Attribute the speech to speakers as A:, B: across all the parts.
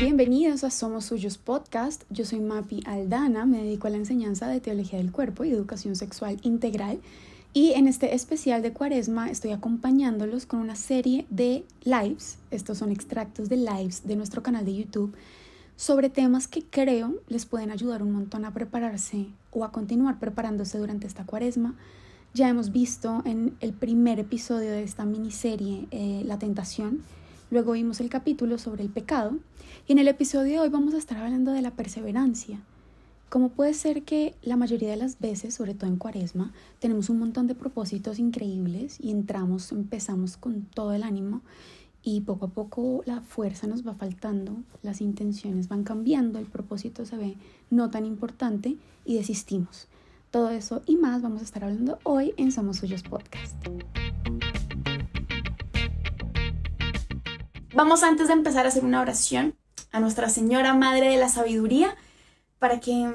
A: Bienvenidos a Somos Suyos Podcast. Yo soy Mapi Aldana, me dedico a la enseñanza de teología del cuerpo y educación sexual integral. Y en este especial de Cuaresma estoy acompañándolos con una serie de lives. Estos son extractos de lives de nuestro canal de YouTube sobre temas que creo les pueden ayudar un montón a prepararse o a continuar preparándose durante esta Cuaresma. Ya hemos visto en el primer episodio de esta miniserie eh, La tentación Luego vimos el capítulo sobre el pecado y en el episodio de hoy vamos a estar hablando de la perseverancia. Cómo puede ser que la mayoría de las veces, sobre todo en cuaresma, tenemos un montón de propósitos increíbles y entramos, empezamos con todo el ánimo y poco a poco la fuerza nos va faltando, las intenciones van cambiando, el propósito se ve no tan importante y desistimos. Todo eso y más vamos a estar hablando hoy en Somos Suyos Podcast. Vamos antes de empezar a hacer una oración a Nuestra Señora Madre de la Sabiduría para que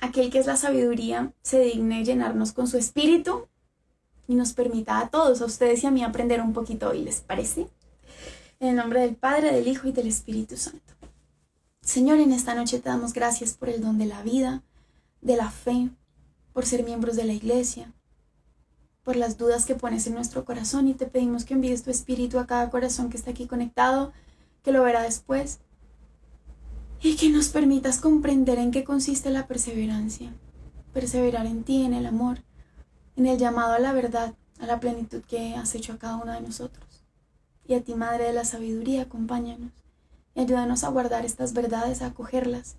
A: aquel que es la sabiduría se digne llenarnos con su espíritu y nos permita a todos, a ustedes y a mí, aprender un poquito hoy, ¿les parece? En el nombre del Padre, del Hijo y del Espíritu Santo. Señor, en esta noche te damos gracias por el don de la vida, de la fe, por ser miembros de la iglesia, por las dudas que pones en nuestro corazón y te pedimos que envíes tu espíritu a cada corazón que está aquí conectado, que lo verá después, y que nos permitas comprender en qué consiste la perseverancia, perseverar en ti, en el amor, en el llamado a la verdad, a la plenitud que has hecho a cada uno de nosotros. Y a ti, Madre de la Sabiduría, acompáñanos y ayúdanos a guardar estas verdades, a acogerlas,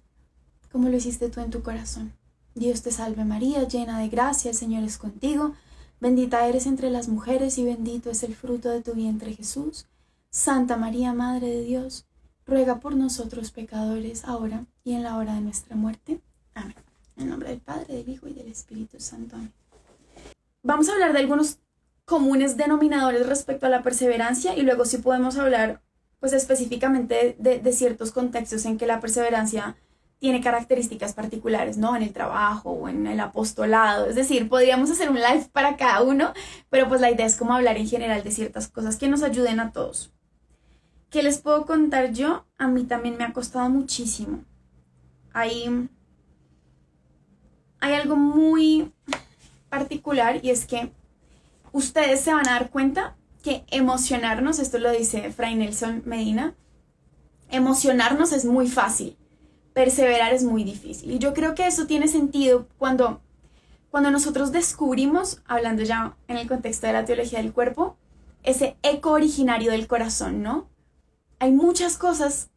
A: como lo hiciste tú en tu corazón. Dios te salve María, llena de gracia, el Señor es contigo Bendita eres entre las mujeres y bendito es el fruto de tu vientre Jesús. Santa María, Madre de Dios, ruega por nosotros pecadores, ahora y en la hora de nuestra muerte. Amén. En nombre del Padre, del Hijo y del Espíritu Santo. Amén. Vamos a hablar de algunos comunes denominadores respecto a la perseverancia y luego sí podemos hablar pues específicamente de, de ciertos contextos en que la perseverancia tiene características particulares, ¿no? En el trabajo o en el apostolado. Es decir, podríamos hacer un live para cada uno, pero pues la idea es como hablar en general de ciertas cosas que nos ayuden a todos. ¿Qué les puedo contar yo? A mí también me ha costado muchísimo. Hay, hay algo muy particular y es que ustedes se van a dar cuenta que emocionarnos, esto lo dice Fray Nelson Medina, emocionarnos es muy fácil perseverar es muy difícil. Y yo creo que eso tiene sentido cuando, cuando nosotros descubrimos, hablando ya en el contexto de la teología del cuerpo, ese eco originario del corazón, ¿no? Hay muchas cosas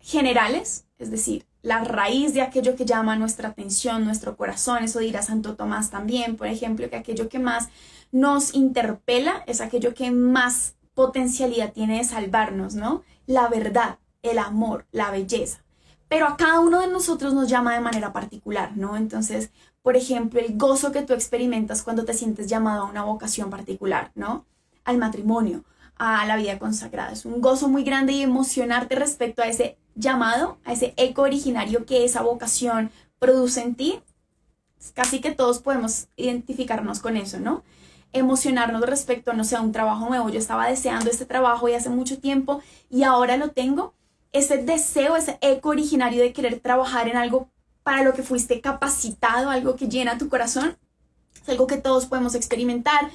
A: generales, es decir, la raíz de aquello que llama nuestra atención, nuestro corazón, eso dirá Santo Tomás también, por ejemplo, que aquello que más nos interpela es aquello que más potencialidad tiene de salvarnos, ¿no? La verdad, el amor, la belleza pero a cada uno de nosotros nos llama de manera particular, ¿no? Entonces, por ejemplo, el gozo que tú experimentas cuando te sientes llamado a una vocación particular, ¿no? Al matrimonio, a la vida consagrada. Es un gozo muy grande y emocionarte respecto a ese llamado, a ese eco originario que esa vocación produce en ti. Casi que todos podemos identificarnos con eso, ¿no? Emocionarnos respecto, no sé, a un trabajo nuevo. Yo estaba deseando este trabajo y hace mucho tiempo y ahora lo tengo ese deseo, ese eco originario de querer trabajar en algo para lo que fuiste capacitado, algo que llena tu corazón, es algo que todos podemos experimentar.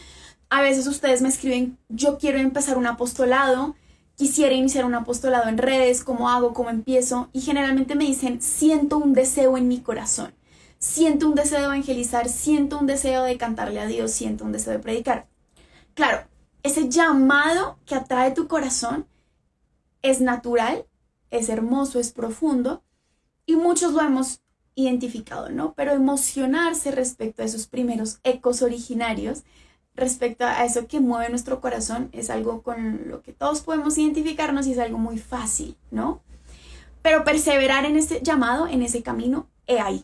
A: A veces ustedes me escriben, yo quiero empezar un apostolado, quisiera iniciar un apostolado en redes, ¿cómo hago? ¿Cómo empiezo? Y generalmente me dicen, siento un deseo en mi corazón, siento un deseo de evangelizar, siento un deseo de cantarle a Dios, siento un deseo de predicar. Claro, ese llamado que atrae tu corazón es natural, es hermoso, es profundo y muchos lo hemos identificado, ¿no? Pero emocionarse respecto a esos primeros ecos originarios, respecto a eso que mueve nuestro corazón, es algo con lo que todos podemos identificarnos y es algo muy fácil, ¿no? Pero perseverar en ese llamado, en ese camino, he ahí.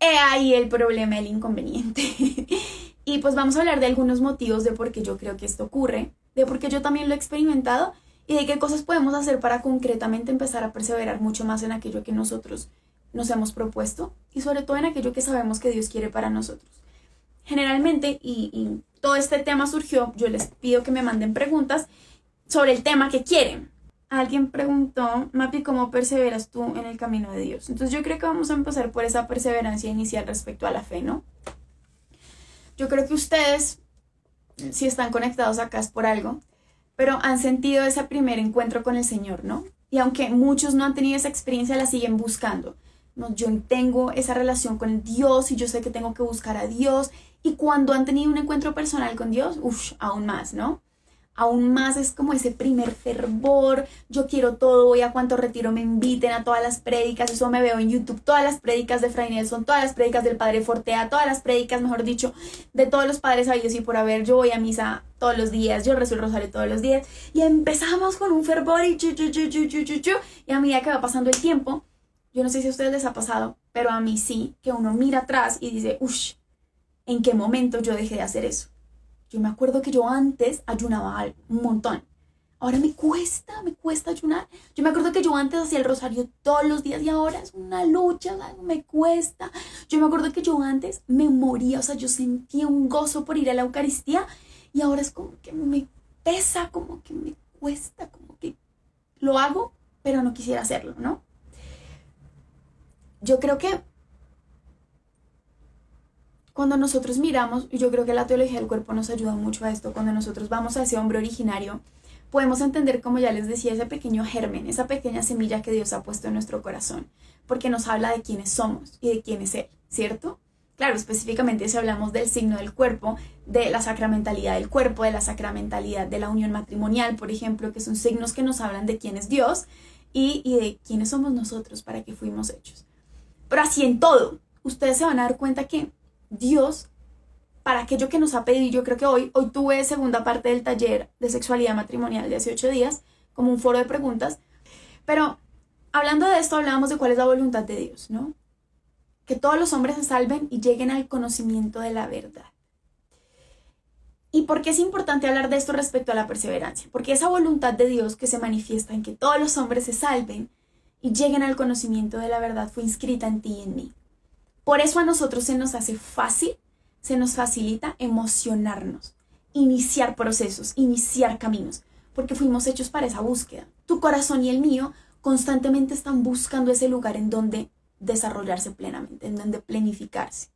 A: He ahí el problema, el inconveniente. y pues vamos a hablar de algunos motivos de por qué yo creo que esto ocurre, de por qué yo también lo he experimentado y de qué cosas podemos hacer para concretamente empezar a perseverar mucho más en aquello que nosotros nos hemos propuesto y sobre todo en aquello que sabemos que Dios quiere para nosotros. Generalmente, y, todo este tema surgió, yo les pido que me manden preguntas sobre el tema que quieren. alguien preguntó, Mapi, ¿cómo perseveras tú en el camino de Dios? Entonces yo creo que vamos a empezar por esa perseverancia inicial respecto a la fe, ¿no? Yo creo que ustedes, si están conectados acá es por algo, pero han sentido ese primer encuentro con el Señor, ¿no? Y aunque muchos no han tenido esa experiencia, la siguen buscando. ¿no? Yo tengo esa relación con Dios y yo sé que tengo que buscar a Dios. Y cuando han tenido un encuentro personal con Dios, uff, aún más, ¿no? Aún más es como ese primer fervor, yo quiero todo, voy a cuanto retiro me inviten a todas las prédicas, eso me veo en YouTube, todas las prédicas de Fray Nelson, todas las prédicas del Padre Fortea, todas las prédicas, mejor dicho, de todos los padres sabios y por haber, yo voy a misa todos los días, yo rezo el rosario todos los días y empezamos con un fervor y chu, chu, chu, chu, chu, chu, y a medida que va pasando el tiempo, yo no sé si a ustedes les ha pasado, pero a mí sí, que uno mira atrás y dice, uff, ¿en qué momento yo dejé de hacer eso? Yo me acuerdo que yo antes ayunaba un montón. Ahora me cuesta, me cuesta ayunar. Yo me acuerdo que yo antes hacía el rosario todos los días y ahora es una lucha, me cuesta. Yo me acuerdo que yo antes me moría, o sea, yo sentía un gozo por ir a la Eucaristía y ahora es como que me pesa, como que me cuesta, como que lo hago, pero no quisiera hacerlo, ¿no? Yo creo que cuando nosotros miramos, yo creo que la teología del cuerpo nos ayuda mucho a esto, cuando nosotros vamos a ese hombre originario, podemos entender, como ya les decía, ese pequeño germen, esa pequeña semilla que Dios ha puesto en nuestro corazón, porque nos habla de quiénes somos y de quién es Él, ¿cierto? Claro, específicamente si hablamos del signo del cuerpo, de la sacramentalidad del cuerpo, de la sacramentalidad de la unión matrimonial, por ejemplo, que son signos que nos hablan de quién es Dios y, y de quiénes somos nosotros, para que fuimos hechos. Pero así en todo, ustedes se van a dar cuenta que Dios para aquello que nos ha pedido. Yo creo que hoy, hoy tuve segunda parte del taller de sexualidad matrimonial de hace ocho días, como un foro de preguntas. Pero hablando de esto, hablábamos de cuál es la voluntad de Dios, ¿no? Que todos los hombres se salven y lleguen al conocimiento de la verdad. ¿Y por qué es importante hablar de esto respecto a la perseverancia? Porque esa voluntad de Dios que se manifiesta en que todos los hombres se salven y lleguen al conocimiento de la verdad fue inscrita en ti y en mí. Por eso a nosotros se nos hace fácil, se nos facilita emocionarnos, iniciar procesos, iniciar caminos, porque fuimos hechos para esa búsqueda. Tu corazón y el mío constantemente están buscando ese lugar en donde desarrollarse plenamente, en donde planificarse.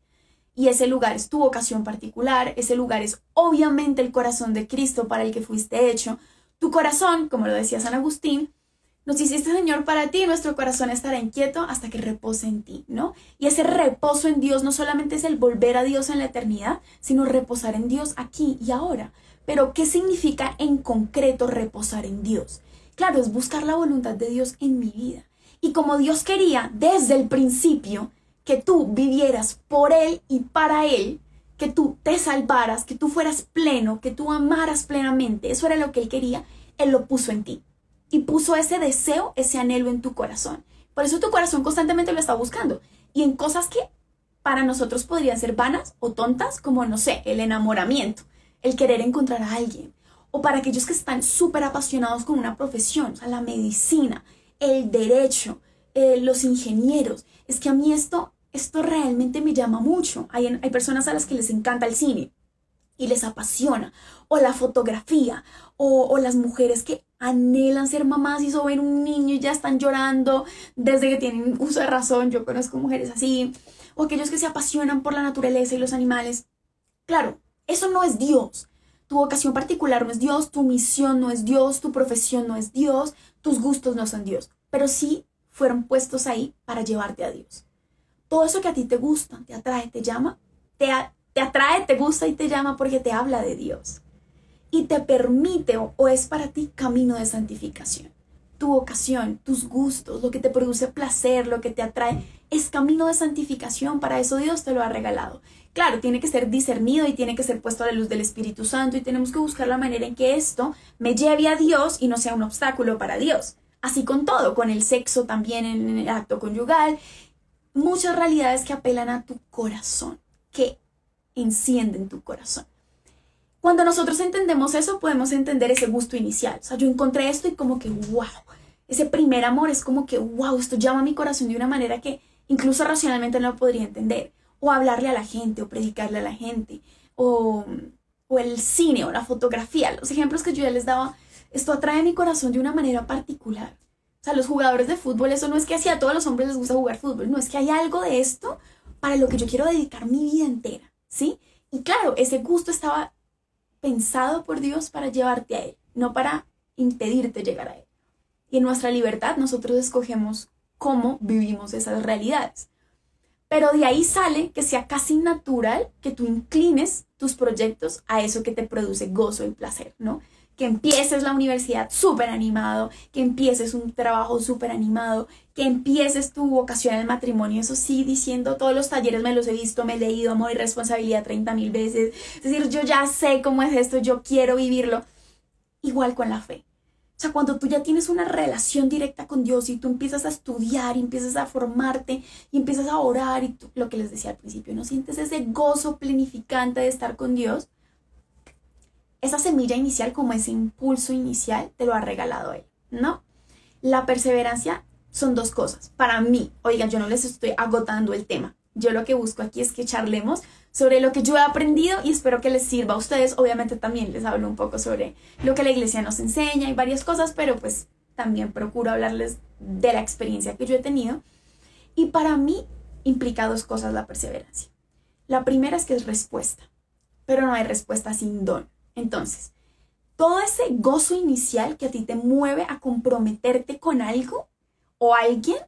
A: Y ese lugar es tu vocación particular, ese lugar es obviamente el corazón de Cristo para el que fuiste hecho. Tu corazón, como lo decía San Agustín, nos hiciste, Señor, para ti, nuestro corazón estará inquieto hasta que repose en ti, ¿no? Y ese reposo en Dios no solamente es el volver a Dios en la eternidad, sino reposar en Dios aquí y ahora. Pero, ¿qué significa en concreto reposar en Dios? Claro, es buscar la voluntad de Dios en mi vida. Y como Dios quería desde el principio que tú vivieras por Él y para Él, que tú te salvaras, que tú fueras pleno, que tú amaras plenamente, eso era lo que Él quería, Él lo puso en ti y puso ese deseo, ese anhelo en tu corazón. Por eso tu corazón constantemente lo está buscando. Y en cosas que para nosotros podrían ser vanas o tontas, como, no sé, el enamoramiento, el querer encontrar a alguien. O para aquellos que están súper apasionados con una profesión, o sea, la medicina, el derecho, eh, los ingenieros. Es que a mí esto, esto realmente me llama mucho. Hay, hay personas a las que les encanta el cine y les apasiona, o la fotografía, o, las mujeres que anhelan ser mamás y ven un niño y ya están llorando desde que tienen uso de razón. Yo conozco mujeres así. O aquellos que se apasionan por la naturaleza y los animales. Claro, eso no es Dios. Tu vocación particular no es Dios, tu misión no es Dios, tu profesión no es Dios, tus gustos no son Dios. Pero sí fueron puestos ahí para llevarte a Dios. Todo eso que a ti te gusta, te atrae, te llama, te, te atrae, te gusta y te llama porque te habla de Dios y te permite o, es para ti camino de santificación. Tu vocación, tus gustos, lo que te produce placer, lo que te atrae, es camino de santificación. Para eso Dios te lo ha regalado. Claro, tiene que ser discernido y tiene que ser puesto a la luz del Espíritu Santo y tenemos que buscar la manera en que esto me lleve a Dios y no sea un obstáculo para Dios. Así con todo, con el sexo también en el acto conyugal. Muchas realidades que apelan a tu corazón, que encienden tu corazón. Cuando nosotros entendemos eso, podemos entender ese gusto inicial. O sea, yo encontré esto y como que, wow, ese primer amor es como que, wow, esto llama a mi corazón de una manera que incluso racionalmente no lo podría entender. O hablarle a la gente, o predicarle a la gente, o, el cine o la fotografía, los ejemplos que yo ya les daba, esto atrae mi corazón de una manera particular. O sea, los jugadores de fútbol, eso no es que así a todos los hombres les gusta jugar fútbol, no es que hay algo de esto para lo que yo quiero dedicar mi vida entera, ¿sí? Y claro, ese gusto estaba pensado por Dios para llevarte a Él, no para impedirte llegar a Él. Y en nuestra libertad nosotros escogemos cómo vivimos esas realidades. Pero de ahí sale que sea casi natural que tú inclines tus proyectos a eso que te produce gozo y placer, ¿no? Que empieces la universidad súper animado, que empieces un trabajo súper animado, que empieces tu vocación al matrimonio, eso sí, diciendo todos los talleres me los he visto, me he leído amor y responsabilidad 30 mil veces, es decir, yo ya sé cómo es esto, yo quiero vivirlo, igual con la fe. O sea, cuando tú ya tienes una relación directa con Dios y tú empiezas a estudiar empiezas a formarte y empiezas a orar y tú, lo que les decía al principio, no sientes ese gozo plenificante de estar con Dios, esa semilla inicial, como ese impulso inicial, te lo ha regalado él, ¿no? La perseverancia son dos cosas. Para mí, oigan, yo no les estoy agotando el tema. Yo lo que busco aquí es que charlemos sobre lo que yo he aprendido y espero que les sirva a ustedes. Obviamente también les hablo un poco sobre lo que la iglesia nos enseña y varias cosas, pero pues también procuro hablarles de la experiencia que yo he tenido. Y para mí implica dos cosas la perseverancia. La primera es que es respuesta, pero no hay respuesta sin don. Entonces, todo ese gozo inicial que a ti te mueve a comprometerte con algo o alguien,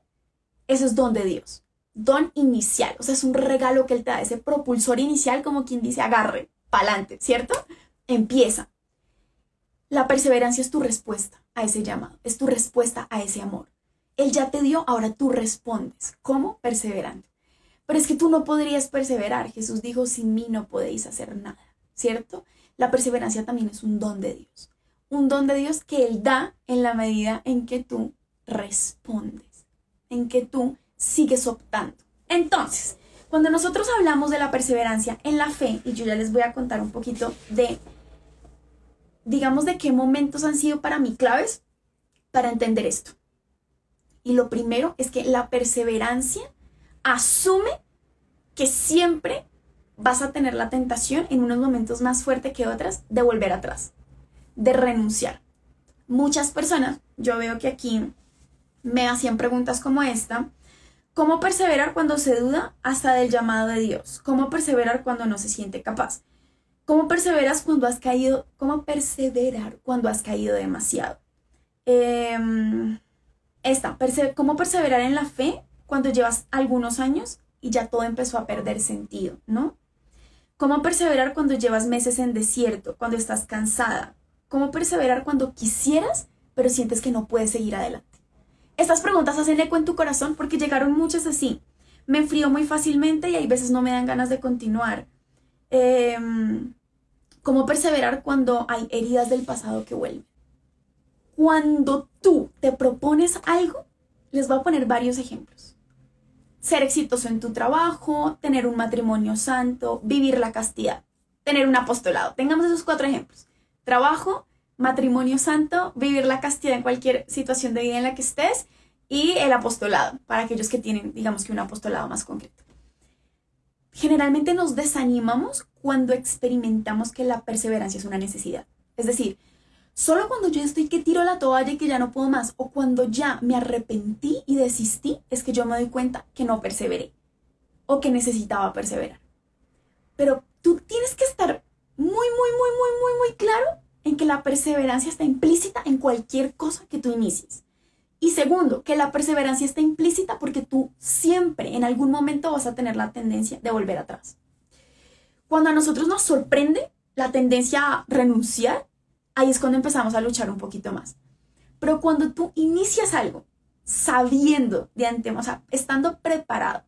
A: eso es don de Dios. Don inicial, o sea, es un regalo que Él te da, ese propulsor inicial, como quien dice, agarre, pa'lante, ¿cierto? Empieza. La perseverancia es tu respuesta a ese llamado, es tu respuesta a ese amor. Él ya te dio, ahora tú respondes. ¿Cómo? Perseverando. Pero es que tú no podrías perseverar. Jesús dijo, sin mí no podéis hacer nada, ¿cierto? La perseverancia también es un don de Dios. Un don de Dios que Él da en la medida en que tú respondes, en que tú sigues optando. Entonces, cuando nosotros hablamos de la perseverancia en la fe, y yo ya les voy a contar un poquito de, digamos, de qué momentos han sido para mí claves para entender esto. Y lo primero es que la perseverancia asume que siempre vas a tener la tentación en unos momentos más fuerte que otras de volver atrás, de renunciar. Muchas personas, yo veo que aquí me hacían preguntas como esta, ¿cómo perseverar cuando se duda hasta del llamado de Dios? ¿Cómo perseverar cuando no se siente capaz? ¿Cómo perseveras cuando has caído? ¿Cómo perseverar cuando has caído demasiado? Em, esta, ¿cómo perseverar en la fe cuando llevas algunos años y ya todo empezó a perder sentido, ¿no? ¿Cómo perseverar cuando llevas meses en desierto, cuando estás cansada? ¿Cómo perseverar cuando quisieras, pero sientes que no puedes seguir adelante? Estas preguntas hacen eco en tu corazón porque llegaron muchas así. Me enfrío muy fácilmente y hay veces no me dan ganas de continuar. Em, ¿Cómo perseverar cuando hay heridas del pasado que vuelven? Cuando tú te propones algo, les voy a poner varios ejemplos ser exitoso en tu trabajo, tener un matrimonio santo, vivir la castidad, tener un apostolado. Tengamos esos cuatro ejemplos. Trabajo, matrimonio santo, vivir la castidad en cualquier situación de vida en la que estés y el apostolado, para aquellos que tienen, digamos que un apostolado más concreto. Generalmente nos desanimamos cuando experimentamos que la perseverancia es una necesidad. Es decir, Solo cuando yo estoy que tiro la toalla y que ya no puedo más, o cuando ya me arrepentí y desistí, es que yo me doy cuenta que no perseveré o que necesitaba perseverar. Pero tú tienes que estar muy, muy, muy, muy, muy, muy claro en que la perseverancia está implícita en cualquier cosa que tú inicies. Y segundo, que la perseverancia está implícita porque tú siempre, en algún momento, vas a tener la tendencia de volver atrás. Cuando a nosotros nos sorprende la tendencia a renunciar, ahí es cuando empezamos a luchar un poquito más. Pero cuando tú inicias algo sabiendo de antemano, o sea, estando preparado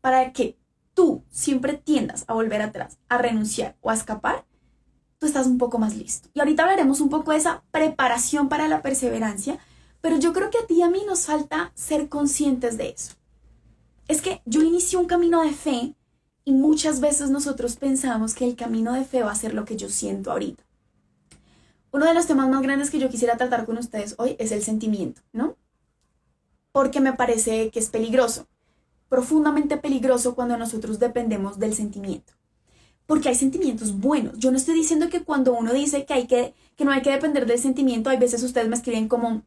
A: para que tú siempre tiendas a volver atrás, a renunciar o a escapar, tú estás un poco más listo. Y ahorita hablaremos un poco de esa preparación para la perseverancia, pero yo creo que a ti y a mí nos falta ser conscientes de eso. Es que yo inicié un camino de fe y muchas veces nosotros pensamos que el camino de fe va a ser lo que yo siento ahorita. Uno de los temas más grandes que yo quisiera tratar con ustedes hoy es el sentimiento, ¿no? Porque me parece que es peligroso, profundamente peligroso cuando nosotros dependemos del sentimiento. porque hay sentimientos buenos. Yo no estoy diciendo que cuando uno dice que no hay que depender del sentimiento, hay veces ustedes me escriben como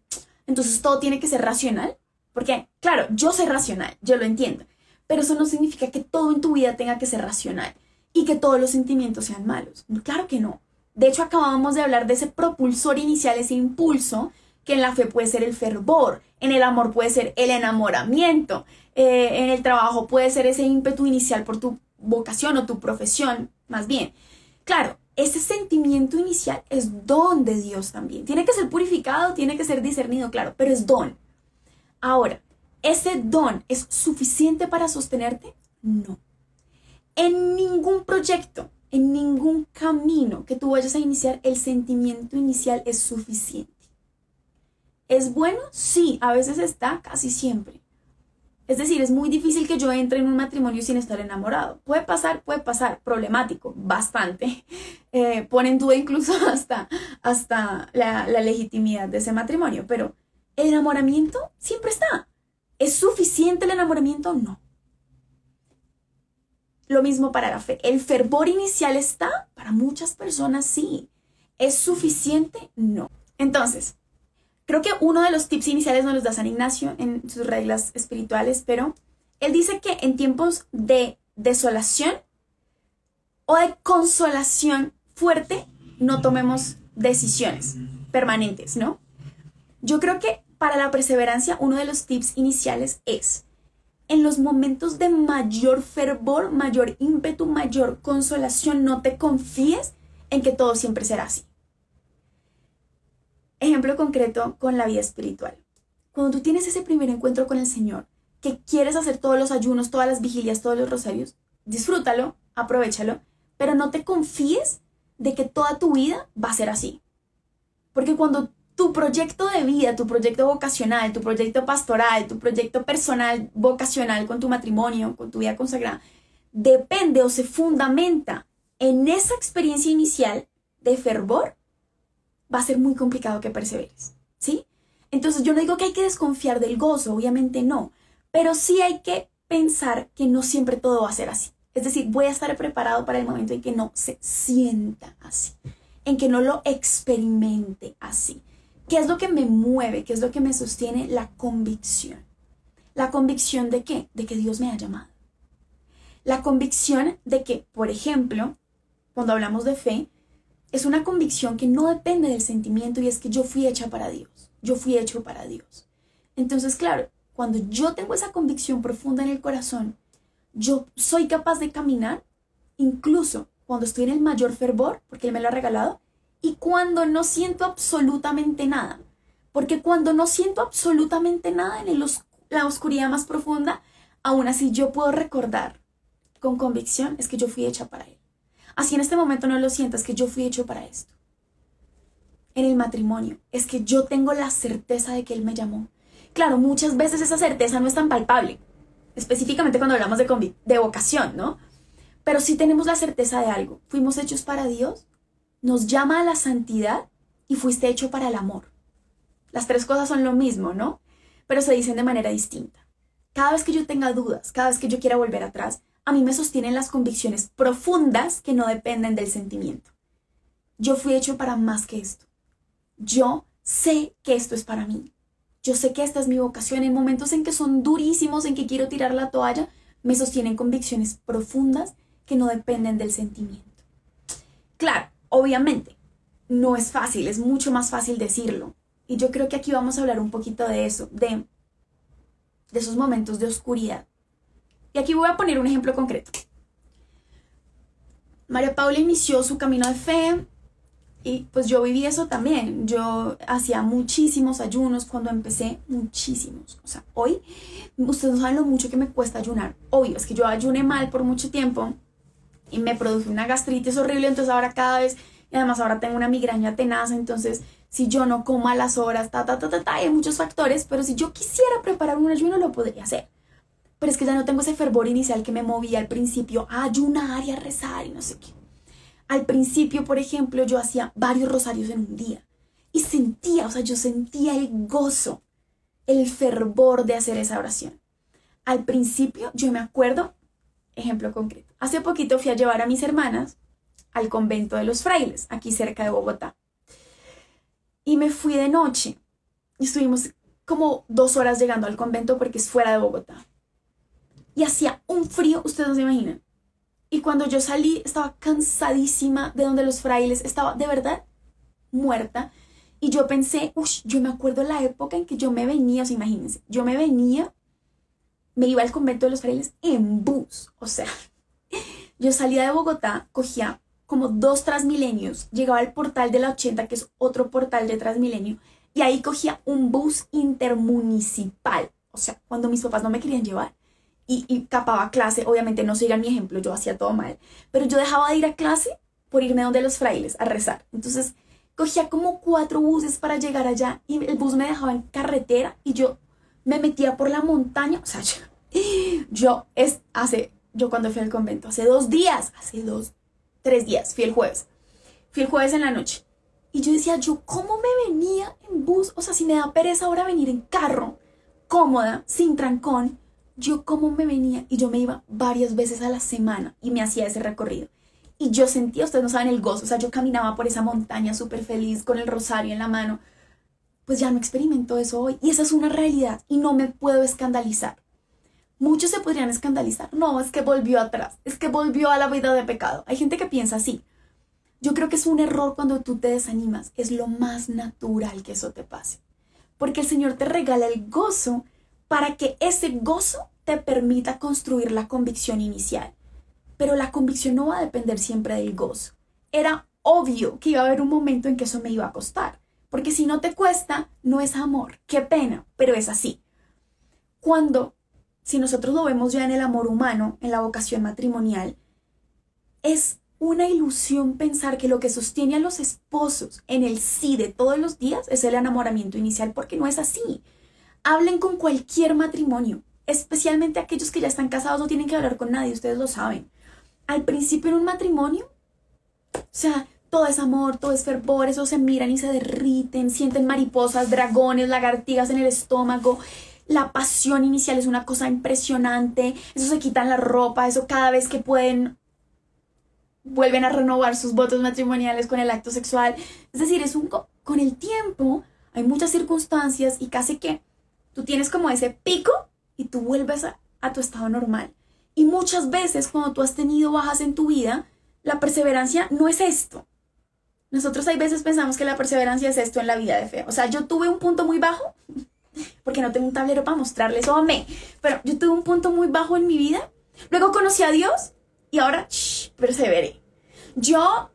A: entonces todo tiene que ser racional, porque claro, yo soy racional, yo lo entiendo, pero eso no significa que todo en tu vida tenga que ser racional y que todos los sentimientos sean malos. Claro que no. De hecho, acabamos de hablar de ese propulsor inicial, ese impulso, que en la fe puede ser el fervor, en el amor puede ser el enamoramiento, eh, en el trabajo puede ser ese ímpetu inicial por tu vocación o tu profesión, más bien. Claro, ese sentimiento inicial es don de Dios también. Tiene que ser purificado, tiene que ser discernido, claro, pero es don. Ahora, ¿ese don es suficiente para sostenerte? No. En ningún proyecto, en ningún camino que tú vayas a iniciar, el sentimiento inicial es suficiente. ¿Es bueno? Sí, a veces está, casi siempre. Es decir, es muy difícil que yo entre en un matrimonio sin estar enamorado. Puede pasar, puede pasar, problemático, bastante. Eh, pone en duda incluso hasta, hasta la, la legitimidad de ese matrimonio, pero el enamoramiento siempre está. ¿Es suficiente el enamoramiento? No. Lo mismo para la fe. El fervor inicial está, para muchas personas sí. ¿Es suficiente? No. Entonces, creo que uno de los tips iniciales nos los da San Ignacio en sus reglas espirituales, pero él dice que en tiempos de desolación o de consolación fuerte, no tomemos decisiones permanentes, ¿no? Yo creo que para la perseverancia, uno de los tips iniciales es en los momentos de mayor fervor, mayor ímpetu, mayor consolación, no te confíes en que todo siempre será así. Ejemplo concreto con la vida espiritual. Cuando tú tienes ese primer encuentro con el Señor, que quieres hacer todos los ayunos, todas las vigilias, todos los rosarios, disfrútalo, aprovechalo, pero no te confíes de que toda tu vida va a ser así. Porque cuando tu proyecto de vida, tu proyecto vocacional, tu proyecto pastoral, tu proyecto personal vocacional con tu matrimonio, con tu vida consagrada, depende o se fundamenta en esa experiencia inicial de fervor, va a ser muy complicado que perseveres, ¿sí? Entonces yo no digo que hay que desconfiar del gozo, obviamente no, pero sí hay que pensar que no siempre todo va a ser así. Es decir, voy a estar preparado para el momento en que no se sienta así, en que no lo experimente así. ¿Qué es lo que me mueve? ¿Qué es lo que me sostiene? La convicción. ¿La convicción de qué? De que Dios me ha llamado. La convicción de que, por ejemplo, cuando hablamos de fe, es una convicción que no depende del sentimiento y es que yo fui hecha para Dios. Yo fui hecho para Dios. Entonces, claro, cuando yo tengo esa convicción profunda en el corazón, yo soy capaz de caminar, incluso cuando estoy en el mayor fervor, porque Él me lo ha regalado, y cuando no siento absolutamente nada. Porque cuando no siento absolutamente nada en la oscuridad más profunda, aún así yo puedo recordar con convicción es que yo fui hecha para Él. Así en este momento no lo sientas que yo fui hecho para esto. En el matrimonio es que yo tengo la certeza de que Él me llamó. Claro, muchas veces esa certeza no es tan palpable, específicamente cuando hablamos de, de vocación, ¿no? Pero sí tenemos la certeza de algo. Fuimos hechos para Dios nos llama a la santidad y fuiste hecho para el amor. Las tres cosas son lo mismo, ¿no? Pero se dicen de manera distinta. Cada vez que yo tenga dudas, cada vez que yo quiera volver atrás, a mí me sostienen las convicciones profundas que no dependen del sentimiento. Yo fui hecho para más que esto. Yo sé que esto es para mí. Yo sé que esta es mi vocación. En momentos en que son durísimos, en que quiero tirar la toalla, me sostienen convicciones profundas que no dependen del sentimiento. Claro, Obviamente, no es fácil, es mucho más fácil decirlo. Y yo creo que aquí vamos a hablar un poquito de eso, de, esos momentos de oscuridad. Y aquí voy a poner un ejemplo concreto. María Paula inició su camino de fe y pues yo viví eso también. Yo hacía muchísimos ayunos cuando empecé, muchísimos. O sea, hoy ustedes no saben lo mucho que me cuesta ayunar. Obvio, es que yo ayuné mal por mucho tiempo y me produjo una gastritis horrible, entonces ahora cada vez, y además ahora tengo una migraña tenaz, entonces si yo no como a las horas, ta, ta, ta, ta, ta, hay muchos factores, pero si yo quisiera preparar un ayuno lo podría hacer. Pero es que ya no tengo ese fervor inicial que me movía al principio a ayunar y a rezar y no sé qué. Al principio, por ejemplo, yo hacía varios rosarios en un día y sentía, o sea, yo sentía el gozo, el fervor de hacer esa oración. Al principio, yo me acuerdo ejemplo concreto. Hace poquito fui a llevar a mis hermanas al convento de los frailes, aquí cerca de Bogotá. Y me fui de noche. Y estuvimos como dos horas llegando al convento porque es fuera de Bogotá. Y hacía un frío, ustedes no se imaginan. Y cuando yo salí estaba cansadísima de donde los frailes, estaba de verdad muerta. Y yo pensé, uff, yo me acuerdo la época en que yo me venía, o sea, imagínense, yo me venía, me iba al convento de los frailes en bus. O sea, yo salía de Bogotá, cogía como dos Transmilenios, llegaba al portal de la 80, que es otro portal de Transmilenio, y ahí cogía un bus intermunicipal. O sea, cuando mis papás no me querían llevar y, capaba clase, obviamente no sigan mi ejemplo, yo hacía todo mal, pero yo dejaba de ir a clase por irme donde los frailes a rezar. Entonces, cogía como cuatro buses para llegar allá y el bus me dejaba en carretera y yo me metía por la montaña. O sea, yo, yo es hace, yo cuando fui al convento, hace dos días, hace dos tres días, fui el jueves. Fui el jueves en la noche. Y yo decía, yo, ¿cómo me venía en bus? O sea, si me da pereza ahora venir en carro, cómoda, sin trancón, yo cómo me venía. Y yo me iba varias veces a la semana y me hacía ese recorrido. Y yo sentía, ustedes no saben el gozo, o sea, yo caminaba por esa montaña súper feliz con el rosario en la mano. Pues ya no experimento eso hoy. Y esa es una realidad y no me puedo escandalizar. Muchos se podrían escandalizar. No, es que volvió atrás, es que volvió a la vida de pecado. Hay gente que piensa así. Yo creo que es un error cuando tú te desanimas. Es lo más natural que eso te pase. Porque el Señor te regala el gozo para que ese gozo te permita construir la convicción inicial. Pero la convicción no va a depender siempre del gozo. Era obvio que iba a haber un momento en que eso me iba a costar. Porque si no te cuesta, no es amor. Qué pena, pero es así. Cuando si nosotros lo vemos ya en el amor humano, en la vocación matrimonial, es una ilusión pensar que lo que sostiene a los esposos en el sí de todos los días es el enamoramiento inicial, porque no es así. Hablen con cualquier matrimonio, especialmente aquellos que ya están casados, no tienen que hablar con nadie, ustedes lo saben. Al principio en un matrimonio, o sea, todo es amor, todo es fervor, eso se miran y se derriten, sienten mariposas, dragones, lagartijas en el estómago, la pasión inicial es una cosa impresionante, eso se quitan la ropa, eso cada vez que pueden vuelven a renovar sus votos matrimoniales con el acto sexual. Es decir, es un con el tiempo hay muchas circunstancias y casi que tú tienes como ese pico y tú vuelves a, tu estado normal. Y muchas veces cuando tú has tenido bajas en tu vida, la perseverancia no es esto. Nosotros hay veces pensamos que la perseverancia es esto en la vida de fe. O sea, yo tuve un punto muy bajo porque no tengo un tablero para mostrarles o amé. Pero yo tuve un punto muy bajo en mi vida. Luego conocí a Dios y ahora perseveré. Yo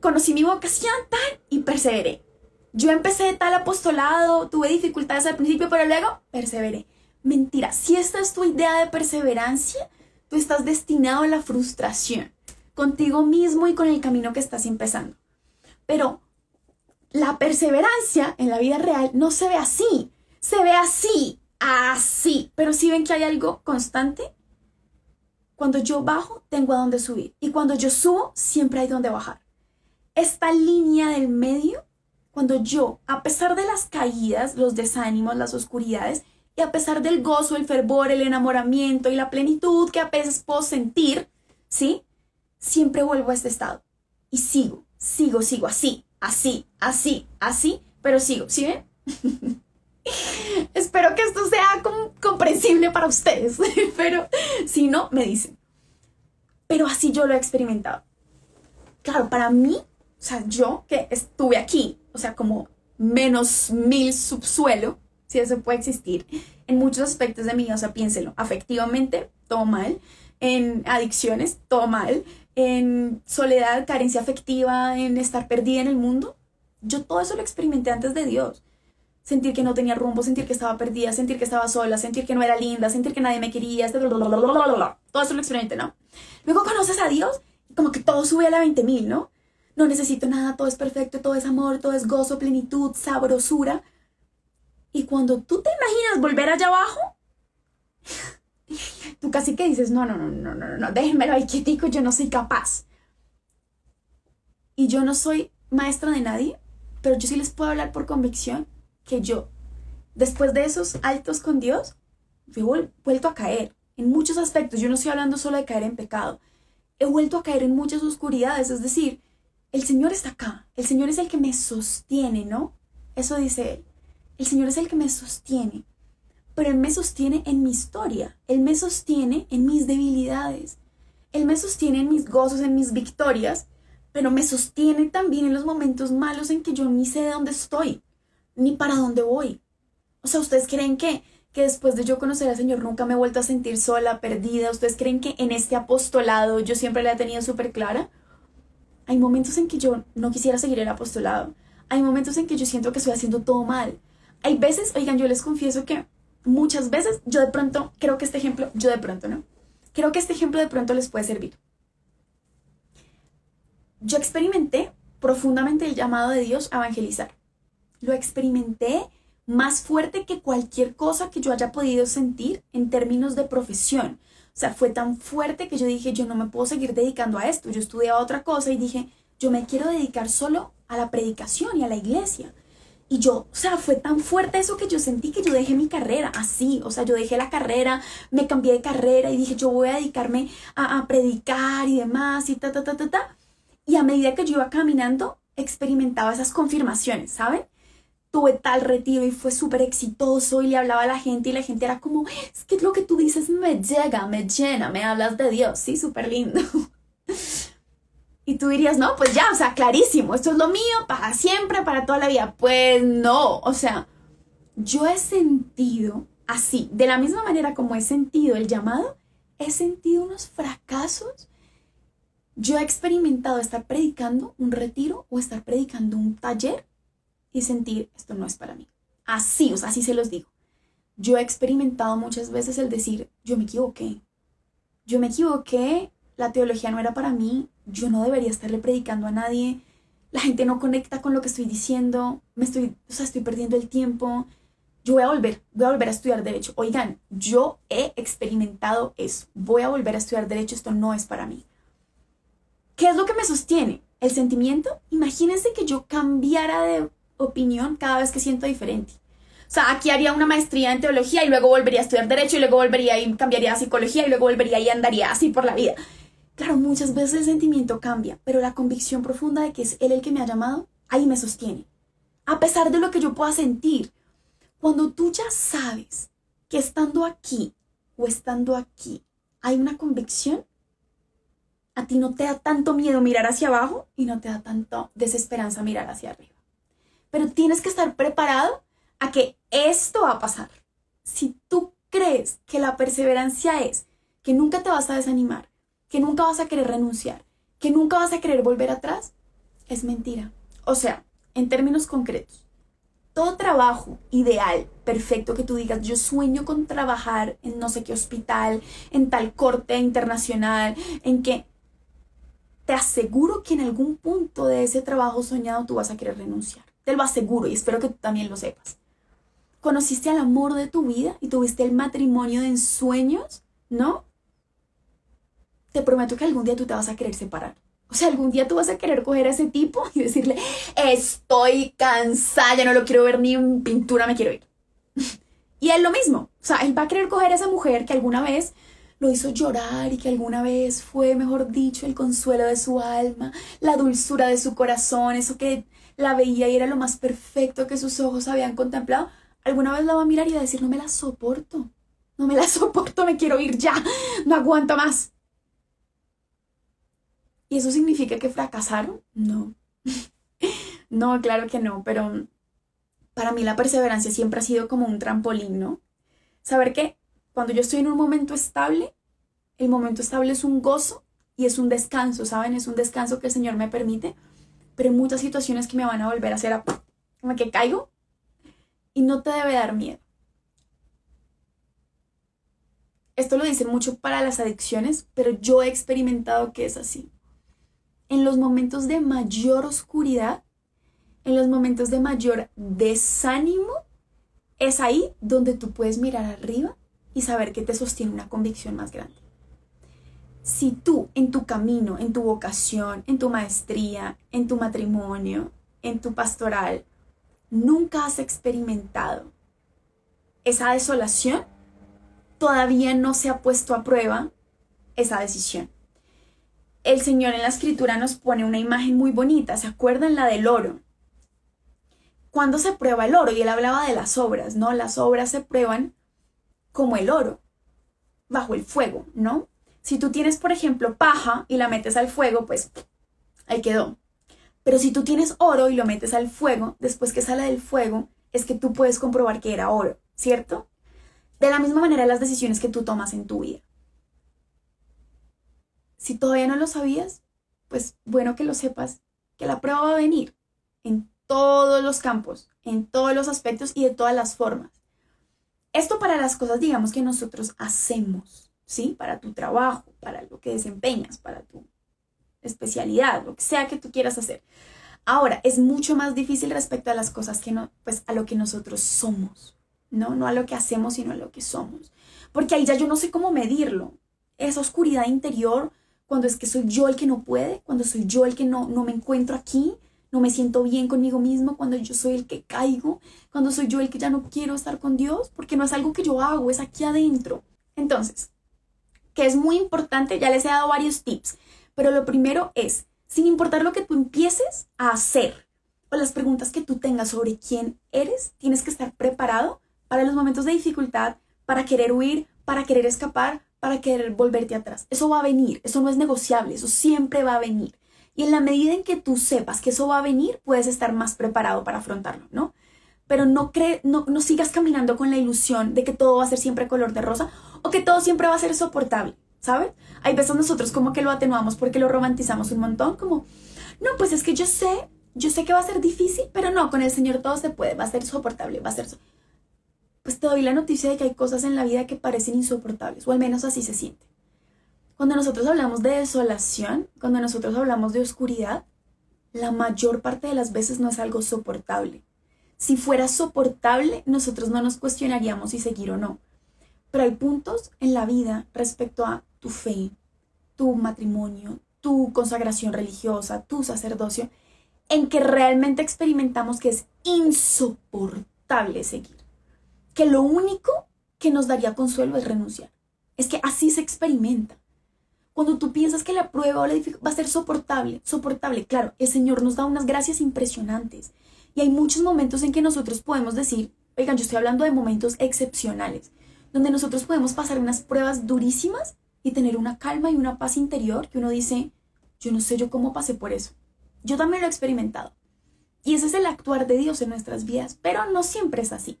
A: conocí mi vocación tal y perseveré. Yo empecé tal apostolado, tuve dificultades al principio, pero luego perseveré. Mentira, si esta es tu idea de perseverancia, tú estás destinado a la frustración contigo mismo y con el camino que estás empezando. Pero la perseverancia en la vida real no se ve así se ve así, así. Pero si ven que hay algo constante, cuando yo bajo, tengo a dónde subir. Y cuando yo subo, siempre hay dónde bajar. Esta línea del medio, cuando yo, a pesar de las caídas, los desánimos, las oscuridades, y a pesar del gozo, el fervor, el enamoramiento y la plenitud que a veces puedo sentir, ¿sí? Siempre vuelvo a este estado. Y sigo, sigo, sigo así, así, así, así, pero sigo, ¿sí ven? Espero que esto sea comprensible para ustedes, pero si no, me dicen. Pero así yo lo he experimentado. Claro, para mí, o sea, yo que estuve aquí, o sea, como menos mil subsuelo, si eso puede existir, en muchos aspectos de mi o sea, piénselo, afectivamente, todo mal, en adicciones, todo mal, en soledad, carencia afectiva, en estar perdida en el mundo, yo todo eso lo experimenté antes de Dios sentir que no tenía rumbo, sentir que estaba perdida, sentir que estaba sola, sentir que no era linda, sentir que nadie me quería, este todo eso lo experimenté, ¿no? Luego conoces a Dios y como que todo sube a la 20.000, ¿no? No necesito nada, todo es perfecto, todo es amor, todo es gozo, plenitud, sabrosura. Y cuando tú te imaginas volver allá abajo, tú casi que dices, no, no, no, no, no, no, déjenmelo ahí quietico, yo no soy capaz. Y yo no soy maestra de nadie, pero yo sí les puedo hablar por convicción que yo, después de esos altos con Dios, he vuelto a caer. en muchos aspectos. Yo no estoy hablando solo de caer en pecado. He vuelto a caer en muchas oscuridades, es decir, el Señor está acá, el Señor es el que me sostiene, ¿no? Eso dice Él. El Señor es el que me sostiene, pero Él me sostiene en mi historia, Él me sostiene en mis debilidades, Él me sostiene en mis gozos, en mis victorias, pero me sostiene también en los momentos malos en que yo ni sé de dónde estoy, ni para dónde voy. O sea, ¿ustedes creen que, que después de yo conocer al Señor nunca me he vuelto a sentir sola, perdida? ¿Ustedes creen que en este apostolado yo siempre la he tenido súper clara? Hay momentos en que yo no quisiera seguir el apostolado. Hay momentos en que yo siento que estoy haciendo todo mal. Hay veces, oigan, yo les confieso que muchas veces yo de pronto, creo que este ejemplo, yo de pronto, ¿no? Creo que este ejemplo de pronto les puede servir. Yo experimenté profundamente el llamado de Dios a evangelizar. Lo experimenté más fuerte que cualquier cosa que yo haya podido sentir en términos de profesión. O sea, fue tan fuerte que yo dije, yo no me puedo seguir dedicando a esto. Yo estudiaba otra cosa y dije, yo me quiero dedicar solo a la predicación y a la iglesia. Y yo, o sea, fue tan fuerte eso que yo sentí que yo dejé mi carrera, así, o sea, yo dejé la carrera, me cambié de carrera y dije, yo voy a dedicarme a, a predicar y demás y ta, ta, ta, ta, ta. Y a medida que yo iba caminando, experimentaba esas confirmaciones, ¿saben? Tuve tal retiro y fue súper exitoso y le hablaba a la gente y la gente era como, es que lo que tú dices me llega, me llena, me hablas de Dios, sí, súper lindo. Y tú dirías, no, pues ya, o sea, clarísimo, esto es lo mío para siempre, para toda la vida. Pues no, o sea, yo he sentido así, de la misma manera como he sentido el llamado, he sentido unos fracasos. Yo he experimentado estar predicando un retiro o estar predicando un taller sentir, esto no es para mí. Así, o sea, así se los digo. Yo he experimentado muchas veces el decir, yo me equivoqué. Yo me equivoqué, la teología no era para mí, yo no debería estarle predicando a nadie, la gente no conecta con lo que estoy diciendo, me estoy, o sea, estoy perdiendo el tiempo. Yo voy a volver, voy a volver a estudiar derecho. Oigan, yo he experimentado eso. Voy a volver a estudiar derecho, esto no es para mí. ¿Qué es lo que me sostiene? El sentimiento. Imagínense que yo cambiara de opinión cada vez que siento diferente. O sea, aquí haría una maestría en teología y luego volvería a estudiar derecho y luego volvería y cambiaría a psicología y luego volvería y andaría así por la vida. Claro, muchas veces el sentimiento cambia, pero la convicción profunda de que es Él el que me ha llamado, ahí me sostiene. A pesar de lo que yo pueda sentir, cuando tú ya sabes que estando aquí o estando aquí hay una convicción, a ti no te da tanto miedo mirar hacia abajo y no te da tanto desesperanza mirar hacia arriba pero tienes que estar preparado a que esto va a pasar. Si tú crees que la perseverancia es que nunca te vas a desanimar, que nunca vas a querer renunciar, que nunca vas a querer volver atrás, es mentira. O sea, en términos concretos, todo trabajo ideal, perfecto, que tú digas, yo sueño con trabajar en no sé qué hospital, en tal corte internacional, en que te aseguro que en algún punto de ese trabajo soñado tú vas a querer renunciar. Te lo aseguro y espero que tú también lo sepas. Conociste al amor de tu vida y tuviste el matrimonio de ensueños, ¿no? Te prometo que algún día tú te vas a querer separar. O sea, algún día tú vas a querer coger a ese tipo y decirle, estoy cansada, no lo quiero ver ni en pintura, me quiero ir. y él lo mismo. O sea, él va a querer coger a esa mujer que alguna vez lo hizo llorar y que alguna vez fue, mejor dicho, el consuelo de su alma, la dulzura de su corazón, eso que la veía y era lo más perfecto que sus ojos habían contemplado, alguna vez la va a mirar y va a decir, no me la soporto, no me la soporto, me quiero ir ya, no aguanto más. ¿Y eso significa que fracasaron? No. no, claro que no, pero para mí la perseverancia siempre ha sido como un trampolín, ¿no? Saber que cuando yo estoy en un momento estable, el momento estable es un gozo y es un descanso, ¿saben? Es un descanso que el Señor me permite pero hay muchas situaciones que me van a volver a hacer como que caigo y no te debe dar miedo. Esto lo dicen mucho para las adicciones, pero yo he experimentado que es así. En los momentos de mayor oscuridad, en los momentos de mayor desánimo, es ahí donde tú puedes mirar arriba y saber que te sostiene una convicción más grande si tú en tu camino, en tu vocación, en tu maestría, en tu matrimonio, en tu pastoral, nunca has experimentado esa desolación, todavía no se ha puesto a prueba esa decisión. El Señor en la escritura nos pone una imagen muy bonita, ¿se acuerdan la del oro? Cuando se prueba el oro? Y él hablaba de las obras, ¿no? Las obras se prueban como el oro, bajo el fuego, ¿no? Si tú tienes, por ejemplo, paja y la metes al fuego, pues ahí quedó. Pero si tú tienes oro y lo metes al fuego, después que sale del fuego, es que tú puedes comprobar que era oro, ¿cierto? De la misma manera las decisiones que tú tomas en tu vida. Si todavía no lo sabías, pues bueno que lo sepas, que la prueba va a venir en todos los campos, en todos los aspectos y de todas las formas. Esto para las cosas, digamos, que nosotros hacemos, ¿sí? Para tu trabajo, para lo que desempeñas, para tu especialidad, lo que sea que tú quieras hacer. Ahora, es mucho más difícil respecto a las cosas que no, pues a lo que nosotros somos, ¿no? No a lo que hacemos, sino a lo que somos. Porque ahí ya yo no sé cómo medirlo. Esa oscuridad interior, cuando es que soy yo el que no puede, cuando soy yo el que no, no me encuentro aquí, no me siento bien conmigo mismo, cuando yo soy el que caigo, cuando soy yo el que ya no quiero estar con Dios, porque no es algo que yo hago, es aquí adentro. Entonces, que es muy importante, ya les he dado varios tips, pero lo primero es, sin importar lo que tú empieces a hacer o las preguntas que tú tengas sobre quién eres, tienes que estar preparado para los momentos de dificultad, para querer huir, para querer escapar, para querer volverte atrás. Eso va a venir, eso no es negociable, eso siempre va a venir. Y en la medida en que tú sepas que eso va a venir, puedes estar más preparado para afrontarlo, ¿no? Pero no, cree, no, no sigas caminando con la ilusión de que todo va a ser siempre color de rosa o que todo siempre va a ser soportable, ¿sabes? Hay veces nosotros como que lo atenuamos porque lo romantizamos un montón, como, no, pues es que yo sé, yo sé que va a ser difícil, pero no, con el Señor todo se puede, va a ser soportable, va a ser... pues te doy la noticia de que hay cosas en la vida que parecen insoportables, o al menos así se siente. Cuando nosotros hablamos de desolación, cuando nosotros hablamos de oscuridad, la mayor parte de las veces no es algo soportable. Si fuera soportable, nosotros no nos cuestionaríamos si seguir o no. Pero hay puntos en la vida respecto a tu fe, tu matrimonio, tu consagración religiosa, tu sacerdocio, en que realmente experimentamos que es insoportable seguir. Que lo único que nos daría consuelo es renunciar. Es que así se experimenta. Cuando tú piensas que la prueba o la va a ser soportable, soportable, claro, el Señor nos da unas gracias impresionantes. Y hay muchos momentos en que nosotros podemos decir, oigan, yo estoy hablando de momentos excepcionales, donde nosotros podemos pasar unas pruebas durísimas y tener una calma y una paz interior que uno dice, yo no sé yo cómo pasé por eso. Yo también lo he experimentado. Y ese es el actuar de Dios en nuestras vidas, pero no siempre es así.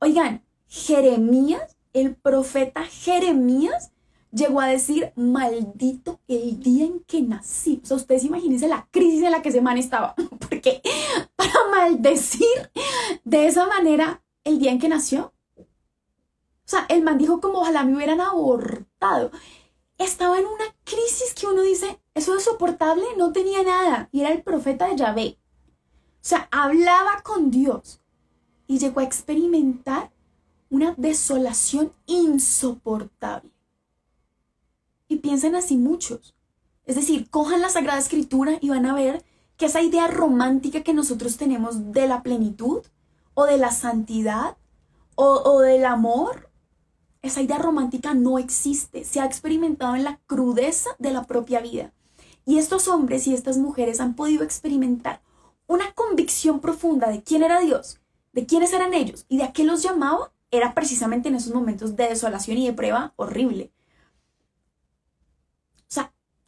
A: Oigan, Jeremías, el profeta Jeremías, llegó a decir, maldito el día en que nací. O sea, ustedes imagínense la crisis en la que ese man estaba, porque para maldecir de esa manera el día en que nació. O sea, el man dijo como ojalá me hubieran abortado. Estaba en una crisis que uno dice, eso es soportable, no tenía nada. Y era el profeta de Yahvé. O sea, hablaba con Dios y llegó a experimentar una desolación insoportable. Y piensen así muchos. Es decir, cojan la Sagrada Escritura y van a ver que esa idea romántica que nosotros tenemos de la plenitud o de la santidad o, o del amor, esa idea romántica no existe. Se ha experimentado en la crudeza de la propia vida. Y estos hombres y estas mujeres han podido experimentar una convicción profunda de quién era Dios, de quiénes eran ellos y de a qué los llamaba, era precisamente en esos momentos de desolación y de prueba horrible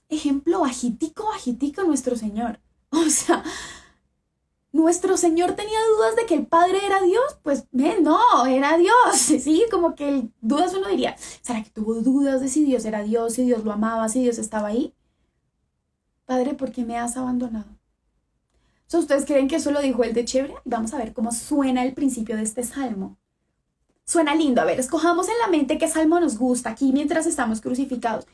A: ejemplo bajitico, bajitico nuestro Señor. O sea, nuestro Señor tenía dudas de que el Padre era Dios, pues no, era Dios. Sí, como que dudas uno diría, ¿será que tuvo dudas de si Dios era Dios, si Dios lo amaba, si Dios estaba ahí? Padre, ¿por qué me has abandonado? ¿Ustedes creen que eso lo dijo el de chévere? Vamos a ver cómo suena el principio de este salmo. Suena lindo. A ver, escojamos en la mente qué salmo nos gusta aquí mientras estamos crucificados.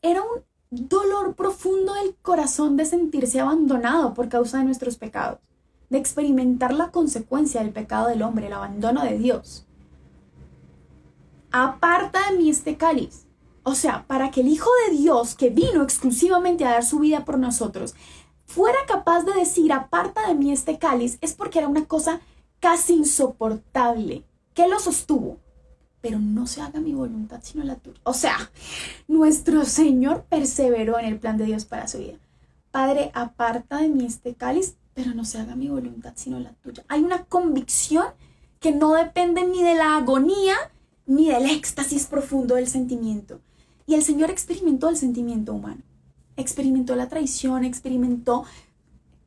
A: Era un dolor profundo del corazón de sentirse abandonado por causa de nuestros pecados, de experimentar la consecuencia del pecado del hombre, el abandono de Dios. Aparta de mí este cáliz. O sea, para que el Hijo de Dios, que vino exclusivamente a dar su vida por nosotros, fuera capaz de decir, aparta de mí este cáliz, es porque era una cosa casi insoportable. ¿Qué lo sostuvo? Pero no se haga mi voluntad sino la tuya. O sea, nuestro Señor perseveró en el plan de Dios para su vida. Padre, aparta de mí este cáliz, pero no se haga mi voluntad sino la tuya. Hay una convicción que no depende ni de la agonía ni del éxtasis profundo del sentimiento. Y el Señor experimentó el sentimiento humano, experimentó la traición, experimentó,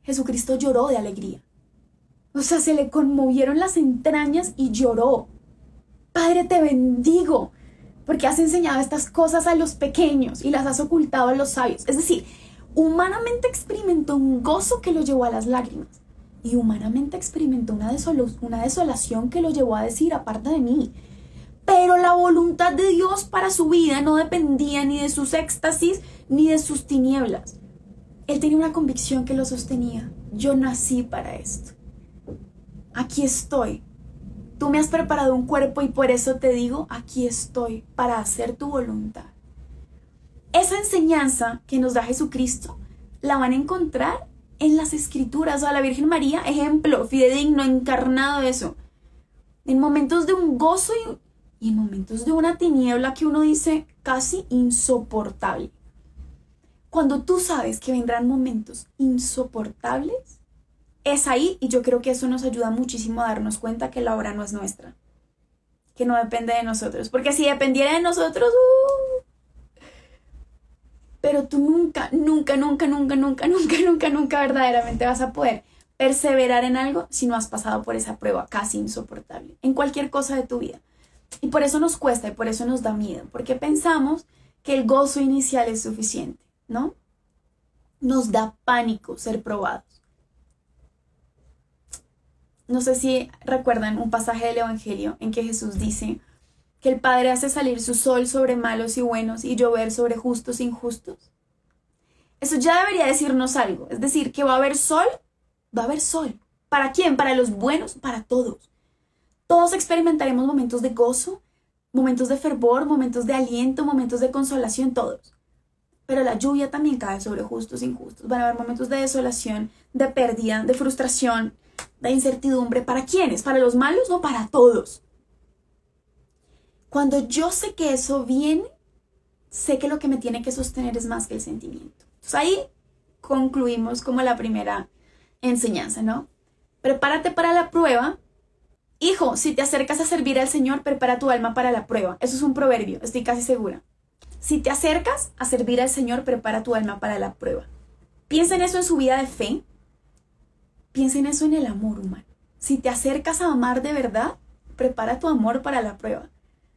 A: Jesucristo lloró de alegría. O sea, se le conmovieron las entrañas y lloró. Padre, te bendigo, porque has enseñado estas cosas a los pequeños y las has ocultado a los sabios. Es decir, humanamente experimentó un gozo que lo llevó a las lágrimas y humanamente experimentó una, una desolación que lo llevó a decir, aparte de mí, pero la voluntad de Dios para su vida no dependía ni de sus éxtasis ni de sus tinieblas. Él tenía una convicción que lo sostenía. Yo nací para esto. Aquí estoy. Tú me has preparado un cuerpo y por eso te digo, aquí estoy para hacer tu voluntad. Esa enseñanza que nos da Jesucristo la van a encontrar en las escrituras. A la Virgen María, ejemplo fidedigno, encarnado de eso. En momentos de un gozo y en momentos de una tiniebla que uno dice casi insoportable. Cuando tú sabes que vendrán momentos insoportables, es ahí y yo creo que eso nos ayuda muchísimo a darnos cuenta que la obra no es nuestra, que no depende de nosotros, porque si dependiera de nosotros, uh, pero tú nunca, nunca, nunca, nunca, nunca, nunca, nunca, nunca verdaderamente vas a poder perseverar en algo si no has pasado por esa prueba casi insoportable, en cualquier cosa de tu vida. Y por eso nos cuesta y por eso nos da miedo, porque pensamos que el gozo inicial es suficiente, ¿no? Nos da pánico ser probados. No sé si recuerdan un pasaje del Evangelio en que Jesús dice que el Padre hace salir su sol sobre malos y buenos y llover sobre justos e injustos. Eso ya debería decirnos algo, es decir, que va a haber sol, va a haber sol. ¿Para quién? Para los buenos, para todos. Todos experimentaremos momentos de gozo, momentos de fervor, momentos de aliento, momentos de consolación, todos. Pero la lluvia también cae sobre justos e injustos. Van a haber momentos de desolación, de pérdida, de frustración, incertidumbre. ¿Para quiénes? ¿Para los malos? No, para todos. Cuando yo sé que eso viene, sé que lo que me tiene que sostener es más que el sentimiento. Ahí concluimos como la primera enseñanza, ¿no? Prepárate para la prueba Hijo, si te acercas a servir al Señor, prepara tu alma para la prueba. Eso es un proverbio, estoy casi segura. Si te acercas a servir al Señor, prepara tu alma para la prueba. Piensa en eso en su vida de fe. Piensa en eso en el amor humano. Si te acercas a amar de verdad, prepara tu amor para la prueba.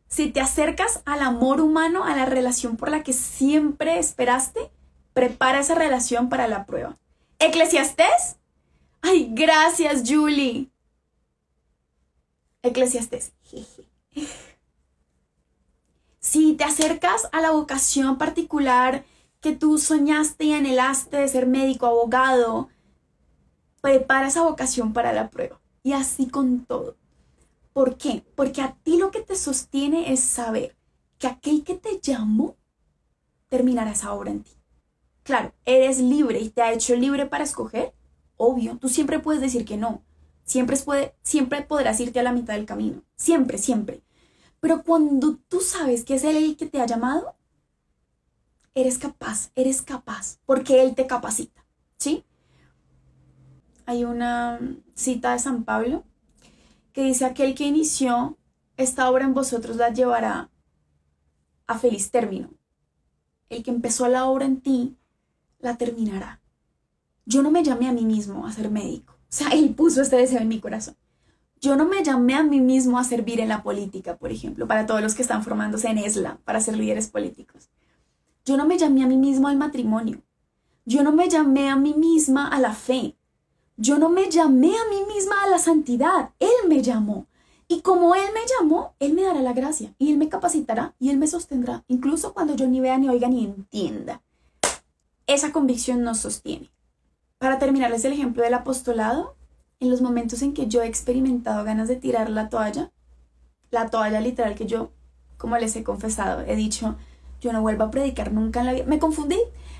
A: Si te acercas al amor humano, a la relación por la que siempre esperaste, prepara esa relación para la prueba. ¿Eclesiastés? Ay, gracias, Julie. Eclesiastes. Si te acercas a la vocación particular que tú soñaste y anhelaste de ser médico, abogado, prepara esa vocación para la prueba. Y así con todo. ¿Por qué? Porque a ti lo que te sostiene es saber que aquel que te llamó terminará esa obra en ti. Claro, eres libre y te ha hecho libre para escoger. Obvio, tú siempre puedes decir que no. Siempre, puede, siempre podrás irte a la mitad del camino. Siempre, siempre. Pero cuando tú sabes que es Él el que te ha llamado, eres capaz, eres capaz, porque Él te capacita. ¿Sí? Hay una cita de San Pablo que dice, aquel que inició esta obra en vosotros la llevará a feliz término. El que empezó la obra en ti, la terminará. Yo no me llamé a mí mismo a ser médico. O sea, él puso este deseo en mi corazón. Yo no me llamé a mí mismo a servir en la política, por ejemplo, para todos los que están formándose en ESLA, para ser líderes políticos. Yo no me llamé a mí mismo al matrimonio. Yo no me llamé a mí misma a la fe. Yo no me llamé a mí misma a la santidad. Él me llamó. Y como Él me llamó, Él me dará la gracia y Él me capacitará y Él me sostendrá, incluso cuando yo ni vea, ni oiga, ni entienda. Esa convicción nos sostiene. Para terminarles el ejemplo del apostolado, en los momentos en que yo he experimentado ganas de tirar la toalla, la toalla literal que yo, como les he confesado, he dicho, yo no vuelvo a predicar nunca en la vida. Me confundí,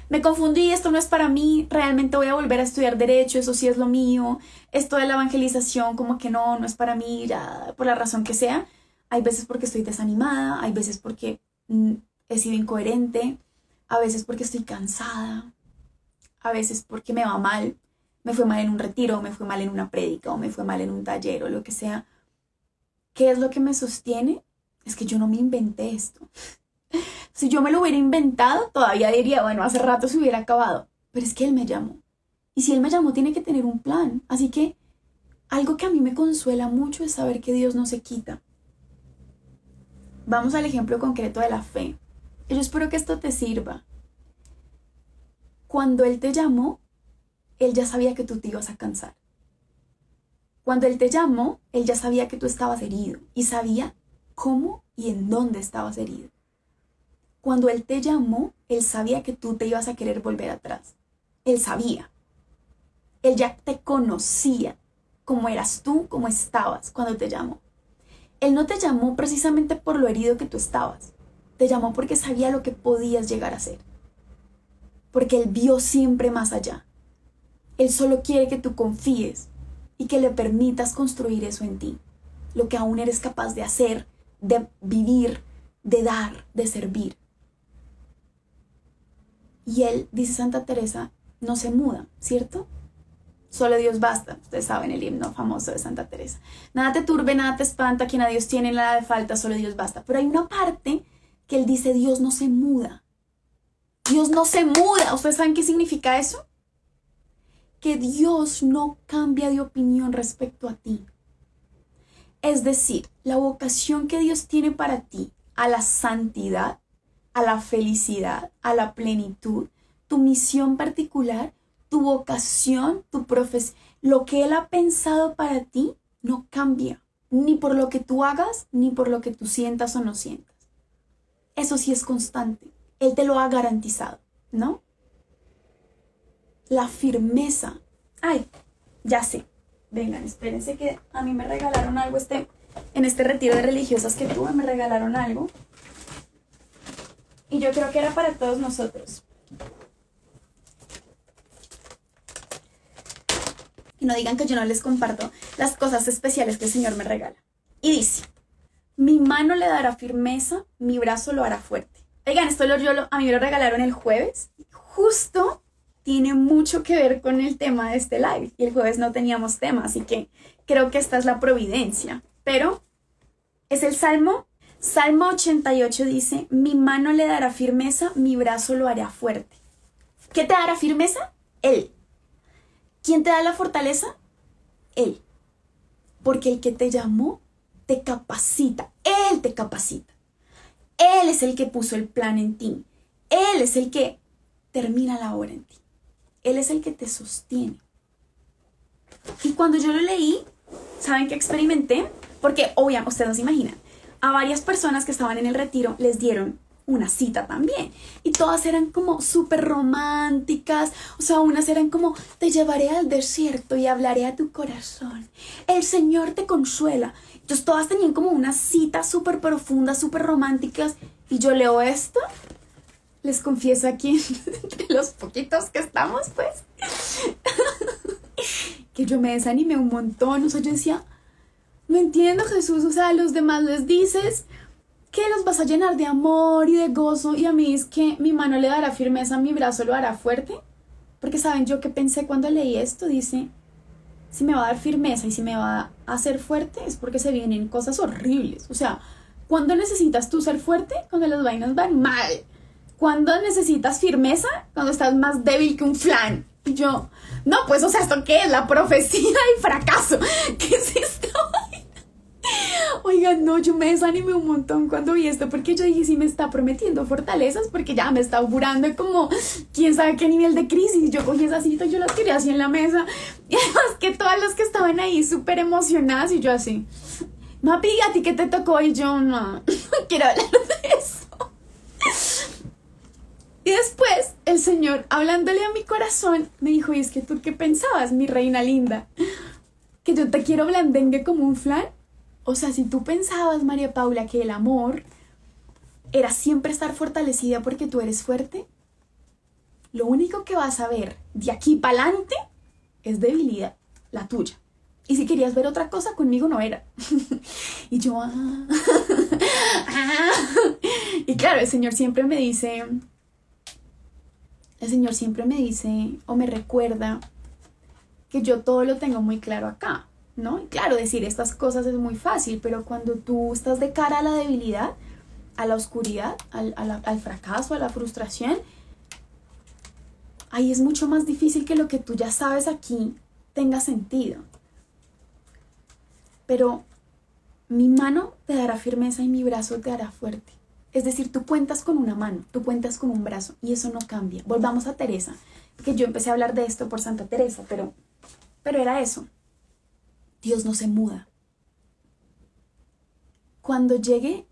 A: me confundí, esto no es para mí, realmente voy a volver a estudiar derecho, eso sí es lo mío, esto de la evangelización como que no, no es para mí, ya por la razón que sea. hay veces porque estoy desanimada, hay veces porque mm, he sido incoherente, a veces porque estoy cansada, a veces porque me va mal, me fue mal en un retiro, me fue mal en una prédica, o me fue mal en un taller, o lo que sea. ¿Qué es lo que me sostiene? Es que yo no me inventé esto. Si yo me lo hubiera inventado, todavía diría, bueno, hace rato se hubiera acabado. Pero es que él me llamó. Y si él me llamó, tiene que tener un plan. Así que algo que a mí me consuela mucho es saber que Dios no se quita. Vamos al ejemplo concreto de la fe. Yo espero que esto te sirva. Cuando Él te llamó, Él ya sabía que tú te ibas a cansar. Cuando Él te llamó, Él ya sabía que tú estabas herido y sabía cómo y en dónde estabas herido. Cuando Él te llamó, Él sabía que tú te ibas a querer volver atrás. Él sabía. Él ya te conocía cómo eras tú, cómo estabas cuando te llamó. Él no te llamó precisamente por lo herido que tú estabas. Te llamó porque sabía lo que podías llegar a ser. Porque Él vio siempre más allá. Él solo quiere que tú confíes y que le permitas construir eso en ti. Lo que aún eres capaz de hacer, de vivir, de dar, de servir. Y Él, dice Santa Teresa, no se muda, ¿cierto? Solo Dios basta. Ustedes saben el himno famoso de Santa Teresa. Nada te turbe, nada te espanta, quien a Dios tiene nada de falta, solo Dios basta. Pero hay una parte que él dice, Dios no se muda. Dios no se muda. ¿Ustedes saben qué significa eso? Que Dios no cambia de opinión respecto a ti. Es decir, la vocación que Dios tiene para ti a la santidad, a la felicidad, a la plenitud, tu misión particular, tu vocación, tu profesión, lo que Él ha pensado para ti no cambia, ni por lo que tú hagas, ni por lo que tú sientas o no sientas. Eso sí es constante. Él te lo ha garantizado, ¿no? La firmeza. Ay, ya sé. Vengan, espérense que a mí me regalaron algo este, en este retiro de religiosas que tuve, me regalaron algo. Y yo creo que era para todos nosotros. Y no digan que yo no les comparto las cosas especiales que el Señor me regala. Y dice, mi mano le dará firmeza, mi brazo lo hará fuerte. Oigan, esto lo, a mí me lo regalaron el jueves. Justo tiene mucho que ver con el tema de este live. Y el jueves no teníamos tema, así que creo que esta es la providencia. Pero es el Salmo. Salmo 88 dice, mi mano le dará firmeza, mi brazo lo hará fuerte. ¿Qué te dará firmeza? Él. ¿Quién te da la fortaleza? Él. Porque el que te llamó te capacita, Él te capacita. Él es el que puso el plan en ti. Él es el que termina la obra en ti. Él es el que te sostiene. Y cuando yo lo leí, ¿saben qué experimenté? Porque obviamente, ustedes no se imaginan, a varias personas que estaban en el retiro les dieron una cita también. Y todas eran como súper románticas. O sea, unas eran como, te llevaré al desierto y hablaré a tu corazón. El Señor te consuela. Entonces todas tenían como unas citas súper profundas, súper románticas. Y yo leo esto. Les confieso aquí, entre los poquitos que estamos, pues, que yo me desanimé un montón. O sea, yo decía, no entiendo Jesús. O sea, a los demás les dices que los vas a llenar de amor y de gozo y a mí es que mi mano le dará firmeza, mi brazo lo hará fuerte. Porque saben, yo que pensé cuando leí esto, dice, si me va a dar firmeza y si me va a hacer fuerte es porque se vienen cosas horribles. O sea, ¿cuándo necesitas tú ser fuerte? Cuando las vainas van mal. ¿Cuándo necesitas firmeza? Cuando estás más débil que un flan. Y yo, no, pues, o sea, ¿esto qué es? La profecía y fracaso. ¿Qué es esto? Oigan, no, yo me desanimé un montón cuando vi esto porque yo dije, sí me está prometiendo fortalezas porque ya me está augurando como quién sabe qué nivel de crisis. Yo cogí esa cita y yo las quería así en la mesa. Y además que todas las que estaban ahí súper emocionadas y yo así, Mapi, ¿a ti qué te tocó? Y yo no, quiero hablar de eso. Y después el Señor, hablándole a mi corazón, me dijo, ¿y es que tú qué pensabas, mi reina linda? ¿Que yo te quiero blandengue como un flan? O sea, si tú pensabas, María Paula, que el amor era siempre estar fortalecida porque tú eres fuerte, lo único que vas a ver de aquí para adelante es debilidad, la tuya. Y si querías ver otra cosa, conmigo no era. Y yo, ah, ah. Y claro, el Señor siempre me dice, el Señor siempre me dice o me recuerda que yo todo lo tengo muy claro acá, ¿no? Y claro, decir estas cosas es muy fácil, pero cuando tú estás de cara a la debilidad, a la oscuridad, al, al fracaso, a la frustración, ahí es mucho más difícil que lo que tú ya sabes aquí tenga sentido. Pero mi mano te dará firmeza y mi brazo te hará fuerte. Es decir, tú cuentas con una mano, tú cuentas con un brazo y eso no cambia. Volvamos a Teresa, que yo empecé a hablar de esto por Santa Teresa, pero, pero era eso. Dios no se muda. Cuando llegue,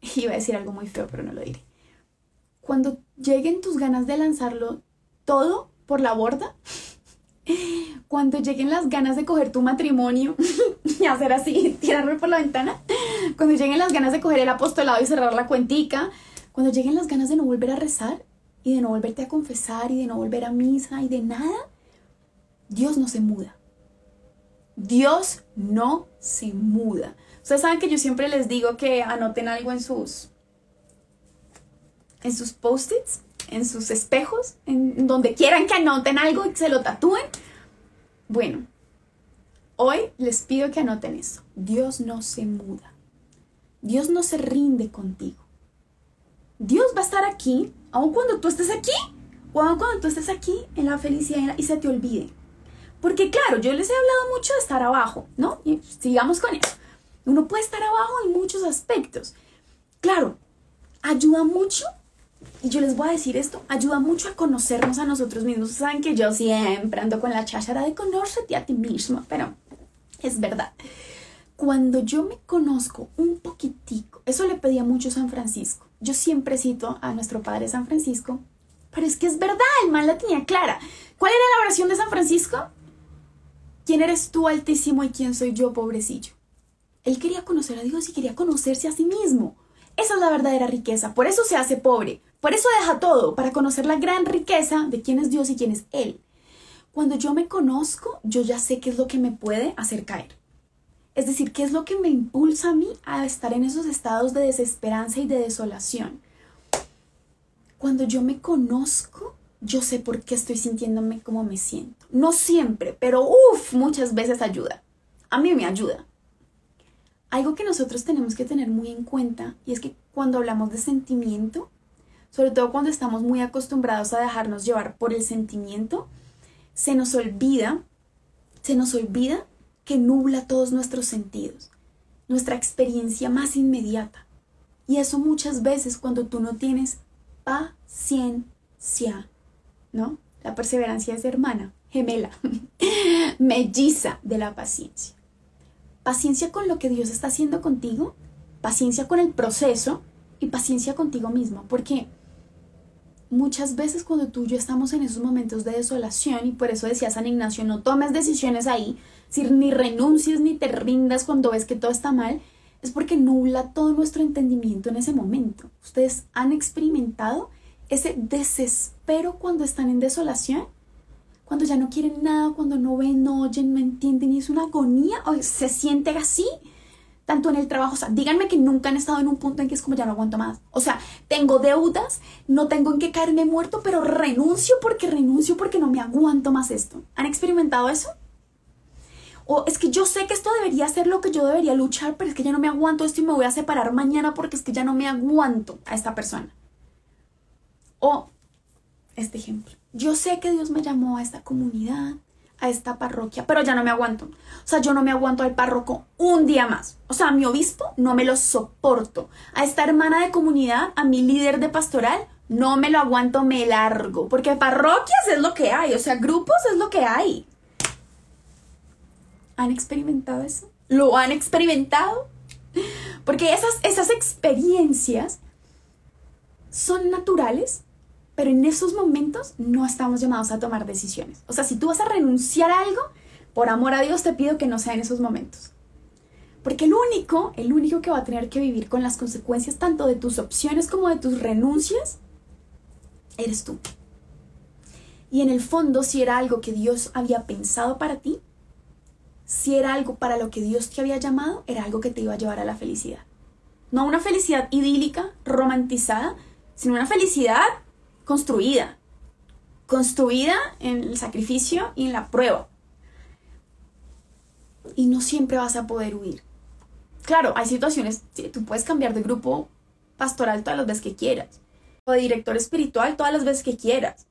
A: iba a decir algo muy feo, pero no lo diré. Cuando lleguen tus ganas de lanzarlo todo por la borda, cuando lleguen las ganas de coger tu matrimonio y hacer así, tirarme por la ventana, cuando lleguen las ganas de coger el apostolado y cerrar la cuentica, cuando lleguen las ganas de no volver a rezar y de no volverte a confesar y de no volver a misa y de nada, Dios no se muda. Dios no se muda. Ustedes saben que yo siempre les digo que anoten algo en sus en sus post-its en sus espejos, en donde quieran que anoten algo y se lo tatúen. Bueno, hoy les pido que anoten eso. Dios no se muda. Dios no se rinde contigo. Dios va a estar aquí, aun cuando tú estés aquí, o aun cuando tú estés aquí en la felicidad y se te olvide. Porque claro, yo les he hablado mucho de estar abajo, ¿no? Y sigamos con eso. Uno puede estar abajo en muchos aspectos. Claro, ayuda mucho y yo les voy a decir esto, ayuda mucho a conocernos a nosotros mismos. Saben que yo siempre ando con la cháchara de conócete a ti mismo, pero es verdad. Cuando yo me conozco un poquitico, eso le pedía mucho San Francisco. Yo siempre cito a nuestro padre San Francisco, pero es que es verdad, el mal la tenía clara. ¿Cuál era la oración de San Francisco? ¿Quién eres tú, Altísimo, y quién soy yo, pobrecillo? Él quería conocer a Dios y quería conocerse a sí mismo. Esa es la verdadera riqueza. Por eso se hace pobre. Por eso deja todo, para conocer la gran riqueza de quién es Dios y quién es Él. Cuando yo me conozco, yo ya sé qué es lo que me puede hacer caer. Es decir, qué es lo que me impulsa a mí a estar en esos estados de desesperanza y de desolación. Cuando yo me conozco, yo sé por qué estoy sintiéndome como me siento. No siempre, pero uff, muchas veces ayuda. A mí me ayuda. Algo que nosotros tenemos que tener muy en cuenta y es que cuando hablamos de sentimiento, sobre todo cuando estamos muy acostumbrados a dejarnos llevar por el sentimiento, se nos olvida, se nos olvida que nubla todos nuestros sentidos, nuestra experiencia más inmediata. Y eso muchas veces cuando tú no tienes paciencia, ¿no? La perseverancia es hermana, gemela, melliza de la paciencia paciencia con lo que Dios está haciendo contigo, paciencia con el proceso y paciencia contigo mismo, porque muchas veces cuando tú y yo estamos en esos momentos de desolación, y por eso decía San Ignacio, no tomes decisiones ahí, si ni renuncies ni te rindas cuando ves que todo está mal, es porque nubla todo nuestro entendimiento en ese momento. Ustedes han experimentado ese desespero cuando están en desolación cuando ya no quieren nada, cuando no ven, no oyen, no entienden y es una agonía, o se siente así, tanto en el trabajo, o sea, díganme que nunca han estado en un punto en que es como ya no aguanto más. O sea, tengo deudas, no tengo en qué caerme muerto, pero renuncio porque renuncio porque no me aguanto más esto. ¿Han experimentado eso? O es que yo sé que esto debería ser lo que yo debería luchar, pero es que ya no me aguanto esto y me voy a separar mañana porque es que ya no me aguanto a esta persona. O este ejemplo yo sé que Dios me llamó a esta comunidad, a esta parroquia, pero ya no me aguanto. O sea, yo no me aguanto al párroco un día más. O sea, a mi obispo no me lo soporto. A esta hermana de comunidad, a mi líder de pastoral, no me lo aguanto, me largo. Porque parroquias es lo que hay, o sea, grupos es lo que hay. ¿Han experimentado eso? ¿Lo han experimentado? Porque esas, esas experiencias son naturales pero en esos momentos no estamos llamados a tomar decisiones. O sea, si tú vas a renunciar a algo, por amor a Dios te pido que no sea en esos momentos. Porque el único, el único que va a tener que vivir con las consecuencias tanto de tus opciones como de tus renuncias, eres tú. Y en el fondo, si era algo que Dios había pensado para ti, si era algo para lo que Dios te había llamado, era algo que te iba a llevar a la felicidad. No una felicidad idílica, romantizada, sino una felicidad construida. Construida en el sacrificio y en la prueba. Y no siempre vas a poder huir. Claro, hay situaciones, tú puedes cambiar de grupo pastoral todas las veces que quieras. O de director espiritual todas las veces que quieras.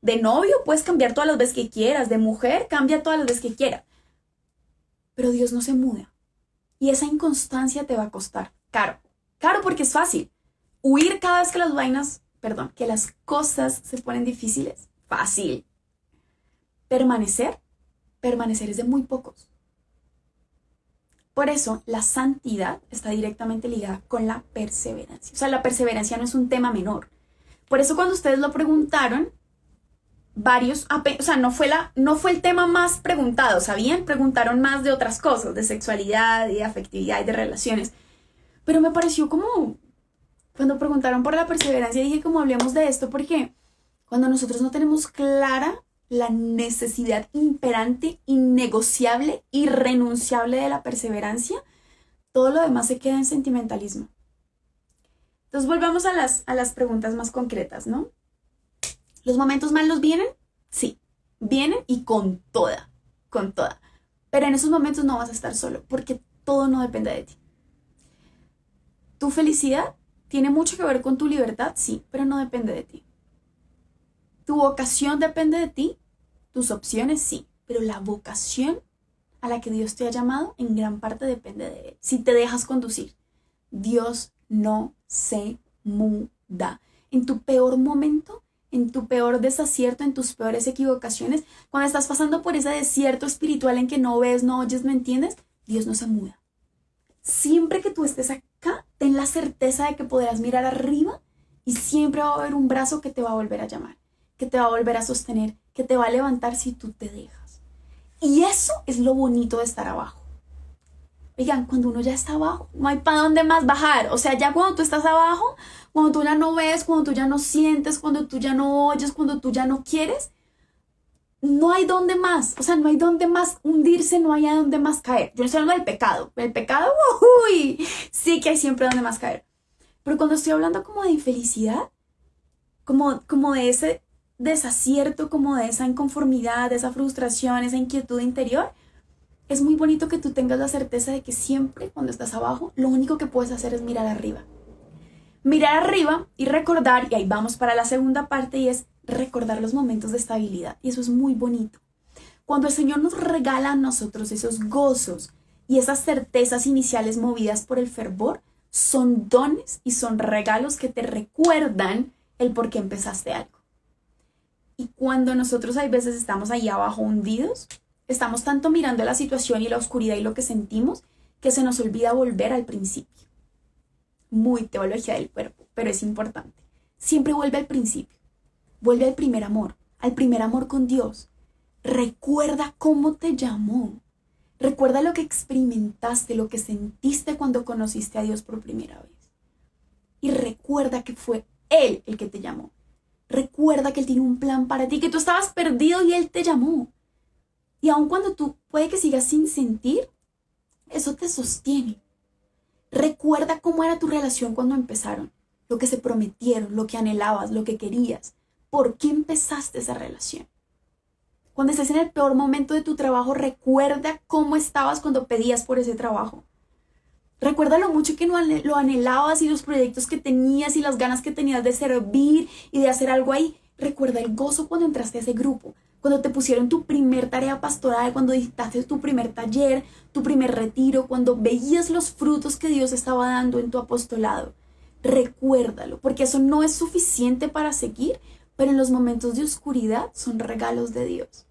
A: De novio puedes cambiar todas las veces que quieras. De mujer cambia todas las veces que quieras. Pero Dios no se muda. Y esa inconstancia te va a costar caro. Caro porque es fácil. Huir cada vez que las vainas, perdón, que las cosas se ponen difíciles. Fácil. Permanecer. Permanecer es de muy pocos. Por eso la santidad está directamente ligada con la perseverancia. O sea, la perseverancia no es un tema menor. Por eso cuando ustedes lo preguntaron, varios, o sea, no fue, la, no fue el tema más preguntado, ¿sabían? Preguntaron más de otras cosas, de sexualidad y de afectividad y de relaciones. Pero me pareció como, cuando preguntaron por la perseverancia, dije como hablemos de esto porque cuando nosotros no tenemos clara la necesidad imperante, innegociable, irrenunciable de la perseverancia, todo lo demás se queda en sentimentalismo. Entonces volvamos a las, a las preguntas más concretas, ¿no? ¿Los momentos malos vienen? Sí, vienen y con toda, con toda. Pero en esos momentos no vas a estar solo, porque todo no depende de ti. Tu felicidad tiene mucho que ver con tu libertad, sí, pero no depende de ti. Tu vocación depende de ti, tus opciones sí, pero la vocación a la que Dios te ha llamado en gran parte depende de Él. Si te dejas conducir, Dios no se muda. En tu peor momento, en tu peor desacierto, en tus peores equivocaciones, cuando estás pasando por ese desierto espiritual en que no ves, no oyes, no entiendes, Dios no se muda. Siempre que tú estés ten la certeza de que podrás mirar arriba y siempre va a haber un brazo que te va a volver a llamar que te va a volver a sostener, que te va a levantar si tú te dejas. Y eso es lo bonito de estar abajo. Oigan, cuando uno ya está abajo, no hay para dónde más bajar. O sea, ya cuando tú estás abajo, cuando tú ya no ves, cuando tú ya no sientes, cuando tú ya no oyes, cuando tú ya no quieres, no hay dónde más. O sea, no hay dónde más hundirse, no hay a dónde más caer. Yo no estoy hablando del pecado. El pecado, uy, sí que hay siempre donde más caer. Pero cuando estoy hablando como de infelicidad, como, como de ese desacierto, como de esa inconformidad, de esa frustración, esa inquietud interior, es muy bonito que tú tengas la certeza de que siempre cuando estás abajo, lo único que puedes hacer es mirar arriba. Mirar arriba y recordar, y ahí vamos para la segunda parte, y es recordar los momentos de estabilidad. Y eso es muy bonito. Cuando el Señor nos regala a nosotros esos gozos y esas certezas iniciales movidas por el fervor, son dones y son regalos que te recuerdan el por qué empezaste algo. Y cuando nosotros hay veces estamos ahí abajo hundidos, estamos tanto mirando la situación y la oscuridad y lo que sentimos que se nos olvida volver al principio. Muy teología del cuerpo, pero es importante. Siempre vuelve al principio. Vuelve al primer amor, al primer amor con Dios. Recuerda cómo te llamó. Recuerda lo que experimentaste, lo que sentiste cuando conociste a Dios por primera vez. Y recuerda que fue Él el que te llamó. Recuerda que Él tiene un plan para ti, que tú estabas perdido y Él te llamó. Y aun cuando tú puede que sigas sin sentir, eso te sostiene. Recuerda cómo era tu relación cuando empezaron, lo que se prometieron, lo que anhelabas, lo que querías. ¿Por qué empezaste esa relación? Cuando estés en el peor momento de tu trabajo, recuerda cómo estabas cuando pedías por ese trabajo. Recuerda lo mucho que lo anhelabas y los proyectos que tenías y las ganas que tenías de servir y de hacer algo ahí. Recuerda el gozo cuando entraste a ese grupo, cuando te pusieron tu primer tarea pastoral, cuando dictaste tu primer taller, tu primer retiro, cuando veías los frutos que Dios estaba dando en tu apostolado. Recuérdalo, porque eso no es suficiente para seguir, pero en los momentos de oscuridad son regalos de Dios.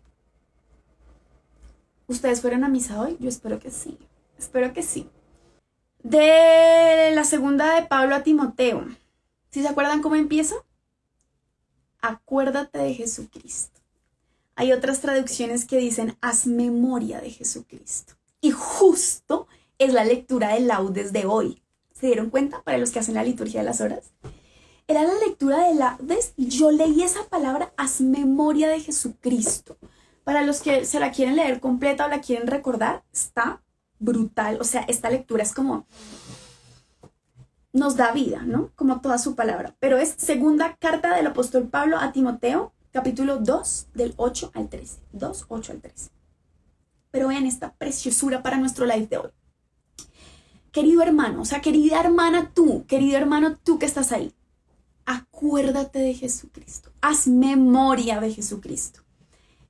A: ¿Ustedes fueron a misa hoy? Yo espero que sí. Espero que sí de la segunda de Pablo a Timoteo. ¿Sí se acuerdan cómo empieza? Acuérdate de Jesucristo. Hay otras traducciones que dicen haz memoria de Jesucristo. Y justo es la lectura de laudes de hoy. ¿Se dieron cuenta para los que hacen la liturgia de las horas? Era la lectura de laudes y yo leí esa palabra haz memoria de Jesucristo. Para los que se la quieren leer completa o la quieren recordar, está brutal. O sea, esta lectura es como nos da vida, ¿no? Como toda su palabra. Pero es segunda carta del apóstol Pablo a Timoteo, capítulo 2, del 8 al 13. 2, 8 al 13. Pero vean esta preciosura para nuestro live de hoy. Querido hermano, o sea, querida hermana tú, querido hermano tú que estás ahí, acuérdate de Jesucristo. Haz memoria de Jesucristo.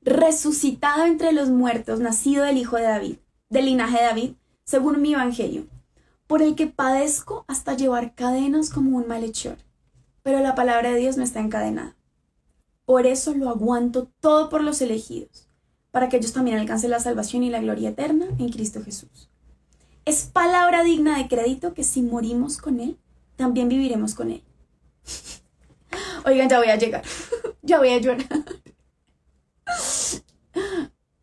A: Resucitado entre los muertos, nacido del Hijo de David, del linaje de David, según mi evangelio por el que padezco hasta llevar cadenas como un malhechor. Pero la palabra de Dios no está encadenada. Por eso lo aguanto todo por los elegidos, para que ellos también alcancen la salvación y la gloria eterna en Cristo Jesús. Es palabra digna de crédito que si morimos con Él, también viviremos con Él. Oigan, ya voy a llegar. ya voy a llorar.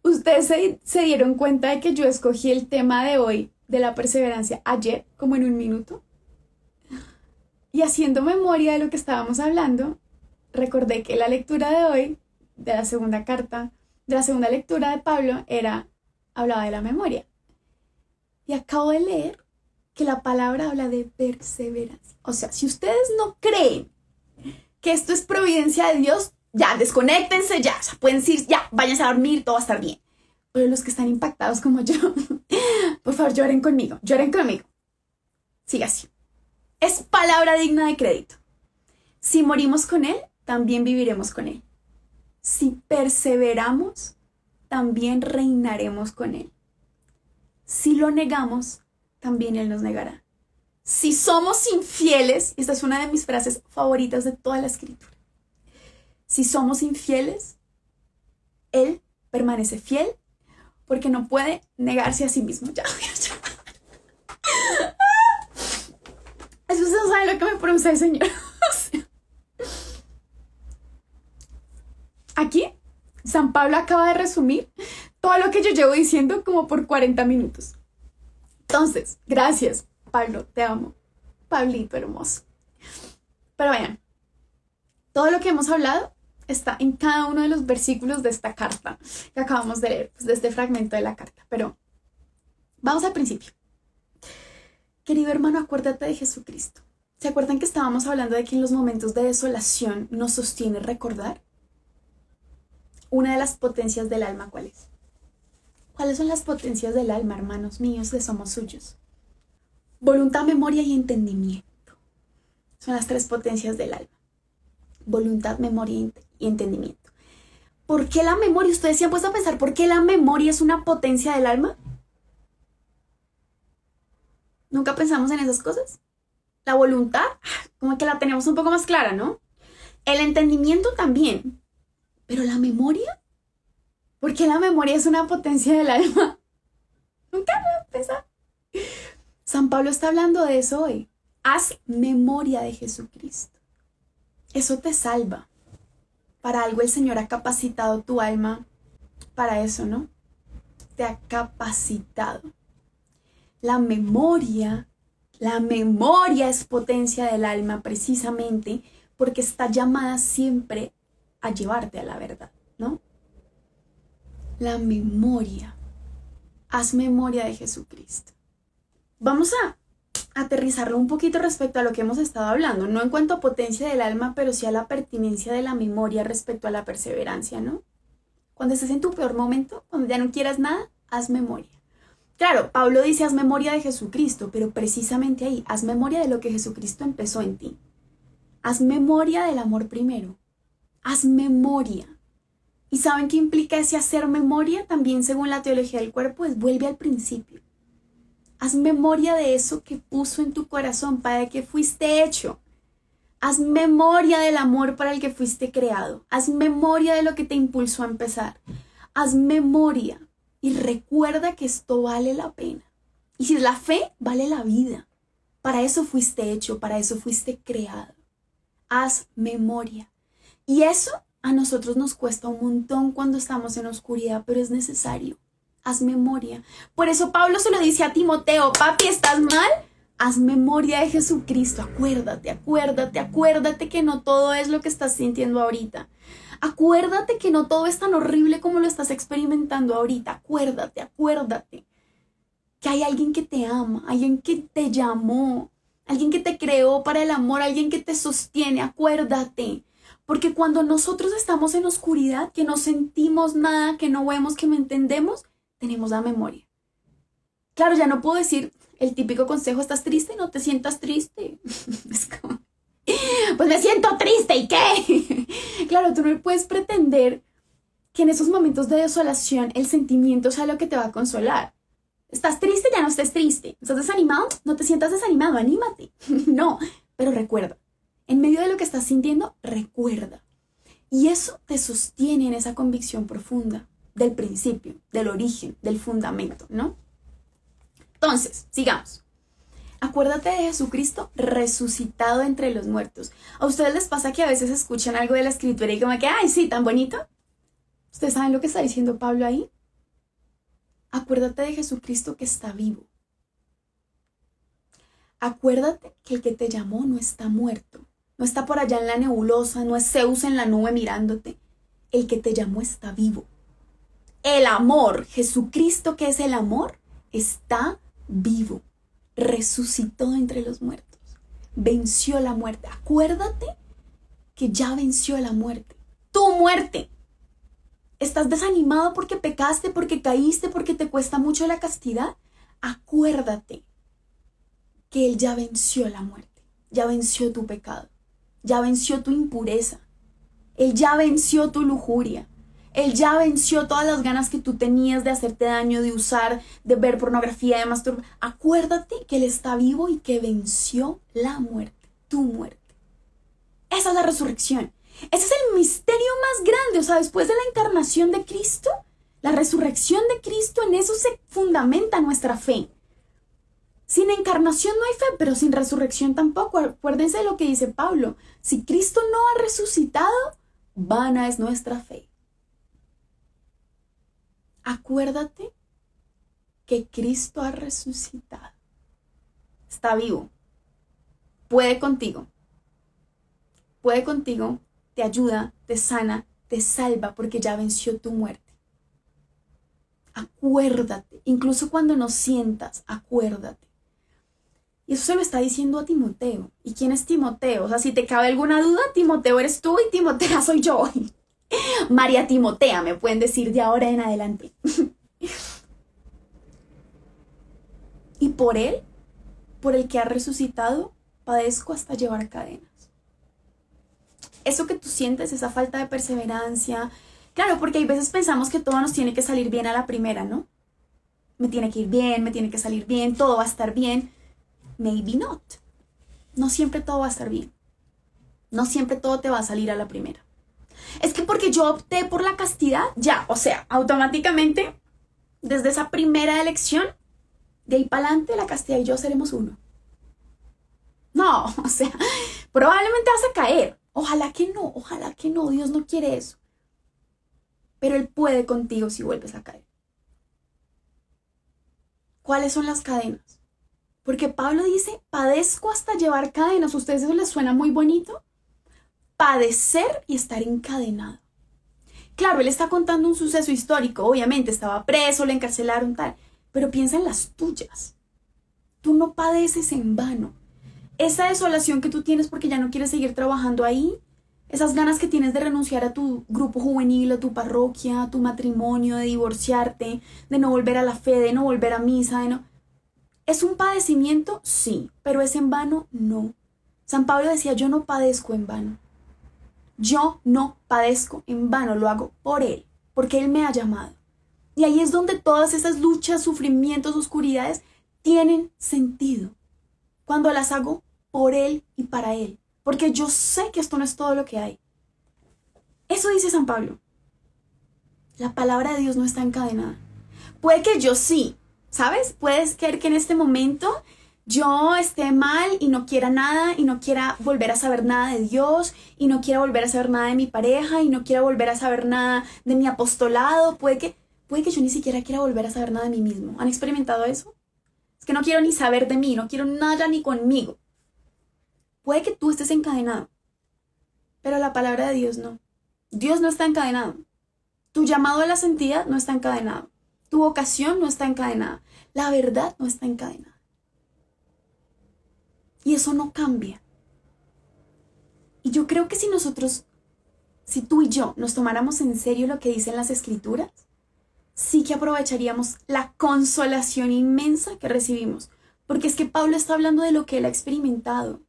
A: Ustedes se, se dieron cuenta de que yo escogí el tema de hoy de la perseverancia ayer, como en un minuto. Y haciendo memoria de lo que estábamos hablando, recordé que la lectura de hoy, de la segunda carta, de la segunda lectura de Pablo, era, hablaba de la memoria. Y acabo de leer que la palabra habla de perseverancia. O sea, si ustedes no creen que esto es providencia de Dios, ya, desconéctense ya, o sea, pueden decir, ya, váyanse a dormir, todo va a estar bien. Pero los que están impactados como yo, por favor, lloren conmigo, lloren conmigo. Sigue así. Es palabra digna de crédito. Si morimos con Él, también viviremos con Él. Si perseveramos, también reinaremos con Él. Si lo negamos, también Él nos negará. Si somos infieles, esta es una de mis frases favoritas de toda la escritura. Si somos infieles, Él permanece fiel porque no puede negarse a sí mismo. Ya voy a Eso saben lo que me produce el Señor. Aquí, San Pablo acaba de resumir todo lo que yo llevo diciendo como por 40 minutos. Entonces, gracias, Pablo, te amo. Pablito hermoso. Pero vean, todo lo que hemos hablado está en cada uno de los versículos de esta carta que acabamos de leer, pues, de este fragmento de la carta. Pero vamos al principio. Querido hermano, acuérdate de Jesucristo. ¿Se acuerdan que estábamos hablando de que en los momentos de desolación nos sostiene recordar? Una de las potencias del alma, ¿cuál es? ¿Cuáles son las potencias del alma, hermanos míos, que somos suyos? Voluntad, memoria y entendimiento. Son las tres potencias del alma. Voluntad, memoria y entendimiento. ¿Por qué la memoria? Ustedes se han puesto a pensar, ¿por qué la memoria es una potencia del alma? ¿Nunca pensamos en esas cosas? La voluntad, como que la tenemos un poco más clara, ¿no? El entendimiento también. Pero la memoria, ¿por qué la memoria es una potencia del alma? Nunca he pensado. San Pablo está hablando de eso hoy. Haz memoria de Jesucristo. Eso te salva para algo el Señor ha capacitado tu alma para eso, ¿no? Te ha capacitado. La memoria, la memoria es potencia del alma precisamente porque está llamada siempre a llevarte a la verdad, ¿no? La memoria. Haz memoria de Jesucristo. Vamos a aterrizarlo un poquito respecto a lo que hemos estado hablando, no en cuanto a potencia del alma, pero sí a la pertinencia de la memoria respecto a la perseverancia, ¿no? Cuando estés en tu peor momento, cuando ya no quieras nada, haz memoria. Claro, Pablo dice haz memoria de Jesucristo, pero precisamente ahí, haz memoria de lo que Jesucristo empezó en ti. Haz memoria del amor primero. Haz memoria. ¿Y saben qué implica ese hacer memoria? También según la teología del cuerpo, es vuelve al principio. Haz memoria de eso que puso en tu corazón para que fuiste hecho. Haz memoria del amor para el que fuiste creado. Haz memoria de lo que te impulsó a empezar. Haz memoria y recuerda que esto vale la pena. Y si la fe, vale la vida. Para eso fuiste hecho, para eso fuiste creado. Haz memoria. Y eso a nosotros nos cuesta un montón cuando estamos en oscuridad, pero es necesario haz memoria. Por eso Pablo se lo dice a Timoteo, papi, ¿estás mal? Haz memoria de Jesucristo, acuérdate, acuérdate, acuérdate que no todo es lo que estás sintiendo ahorita. Acuérdate que no todo es tan horrible como lo estás experimentando ahorita. Acuérdate, acuérdate que hay alguien que te ama, alguien que te llamó, alguien que te creó para el amor, alguien que te sostiene. Acuérdate. Porque cuando nosotros estamos en oscuridad, que no sentimos nada, que no vemos, que no entendemos, tenemos la memoria. Claro, ya no puedo decir el típico consejo, estás triste, no te sientas triste. es como, pues me siento triste y qué. claro, tú no puedes pretender que en esos momentos de desolación el sentimiento sea lo que te va a consolar. Estás triste, ya no estés triste. ¿Estás desanimado? No te sientas desanimado, anímate. no, pero recuerda, en medio de lo que estás sintiendo, recuerda. Y eso te sostiene en esa convicción profunda del principio, del origen, del fundamento, ¿no? Entonces, sigamos. Acuérdate de Jesucristo resucitado entre los muertos. ¿A ustedes les pasa que a veces escuchan algo de la escritura y como que, ay, sí, tan bonito? ¿Ustedes saben lo que está diciendo Pablo ahí? Acuérdate de Jesucristo que está vivo. Acuérdate que el que te llamó no está muerto, no está por allá en la nebulosa, no es Zeus en la nube mirándote. El que te llamó está vivo. El amor, Jesucristo que es el amor, está vivo resucitó entre los muertos, venció la muerte. Acuérdate que ya venció la muerte. Tu muerte. ¿Estás desanimado porque pecaste, porque caíste, porque te cuesta mucho la castidad? Acuérdate que Él ya venció la muerte, ya venció tu pecado, ya venció tu impureza, Él ya venció tu lujuria, él ya venció todas las ganas que tú tenías de hacerte daño, de usar, de ver pornografía, de masturbar. Acuérdate que Él está vivo y que venció la muerte, tu muerte. Esa es la resurrección. Ese es el misterio más grande. O sea, después de la encarnación de Cristo, la resurrección de Cristo, en eso se fundamenta nuestra fe. Sin encarnación no hay fe, pero sin resurrección tampoco. Acuérdense de lo que dice Pablo. Si Cristo no ha resucitado, vana es nuestra fe acuérdate que Cristo ha resucitado. Está vivo. Puede contigo. Puede contigo, te ayuda, te sana, te salva porque ya venció tu muerte. Acuérdate, incluso cuando no sientas, acuérdate. Y eso se lo está diciendo a Timoteo. ¿Y quién es Timoteo? O sea, si te cabe alguna duda, Timoteo eres tú y Timoteo soy yo. María Timotea, me pueden decir de ahora en adelante. y por él, por el que ha resucitado, padezco hasta llevar cadenas. Eso que tú sientes, esa falta de perseverancia, claro, porque hay veces pensamos que todo nos tiene que salir bien a la primera, ¿no? Me tiene que ir bien, me tiene que salir bien, todo va a estar bien. Maybe not. No siempre todo va a estar bien. No siempre todo te va a salir a la primera. Es que porque yo opté por la castidad, ya, o sea, automáticamente, desde esa primera elección, de ahí para adelante, la castidad y yo seremos uno. No, o sea, probablemente vas a caer. Ojalá que no, ojalá que no, Dios no quiere eso. Pero Él puede contigo si vuelves a caer. ¿Cuáles son las cadenas? Porque Pablo dice, padezco hasta llevar cadenas. ¿A ustedes eso les suena muy bonito? padecer y estar encadenado. Claro, él está contando un suceso histórico, obviamente, estaba preso, le encarcelaron, tal, pero piensa en las tuyas. Tú no padeces en vano. Esa desolación que tú tienes porque ya no quieres seguir trabajando ahí, esas ganas que tienes de renunciar a tu grupo juvenil, a tu parroquia, a tu matrimonio, de divorciarte, de no volver a la fe, de no volver a misa, de no... ¿Es un padecimiento? Sí, pero es en vano, no. San Pablo decía, yo no padezco en vano. Yo no padezco en vano, lo hago por Él, porque Él me ha llamado. Y ahí es donde todas esas luchas, sufrimientos, oscuridades tienen sentido. Cuando las hago por Él y para Él. Porque yo sé que esto no es todo lo que hay. Eso dice San Pablo. La palabra de Dios no está encadenada. Puede que yo sí, ¿sabes? Puedes creer que en este momento yo esté mal y no quiera nada y no quiera volver a saber nada de Dios y no quiera volver a saber nada de mi pareja y no quiera volver a saber nada de mi apostolado, puede que puede que yo ni siquiera quiera volver a saber nada de mí mismo. ¿Han experimentado eso? Es que no quiero ni saber de mí, no quiero nada ni conmigo. Puede que tú estés encadenado, pero la palabra de Dios no. Dios no está encadenado. Tu llamado a la santidad no está encadenado. Tu vocación no está encadenada. La verdad no está encadenada. Y eso no cambia. Y yo creo que si nosotros, si tú y yo nos tomáramos en serio lo que dicen las escrituras, sí que aprovecharíamos la consolación inmensa que recibimos. Porque es que Pablo está hablando de lo que él ha experimentado.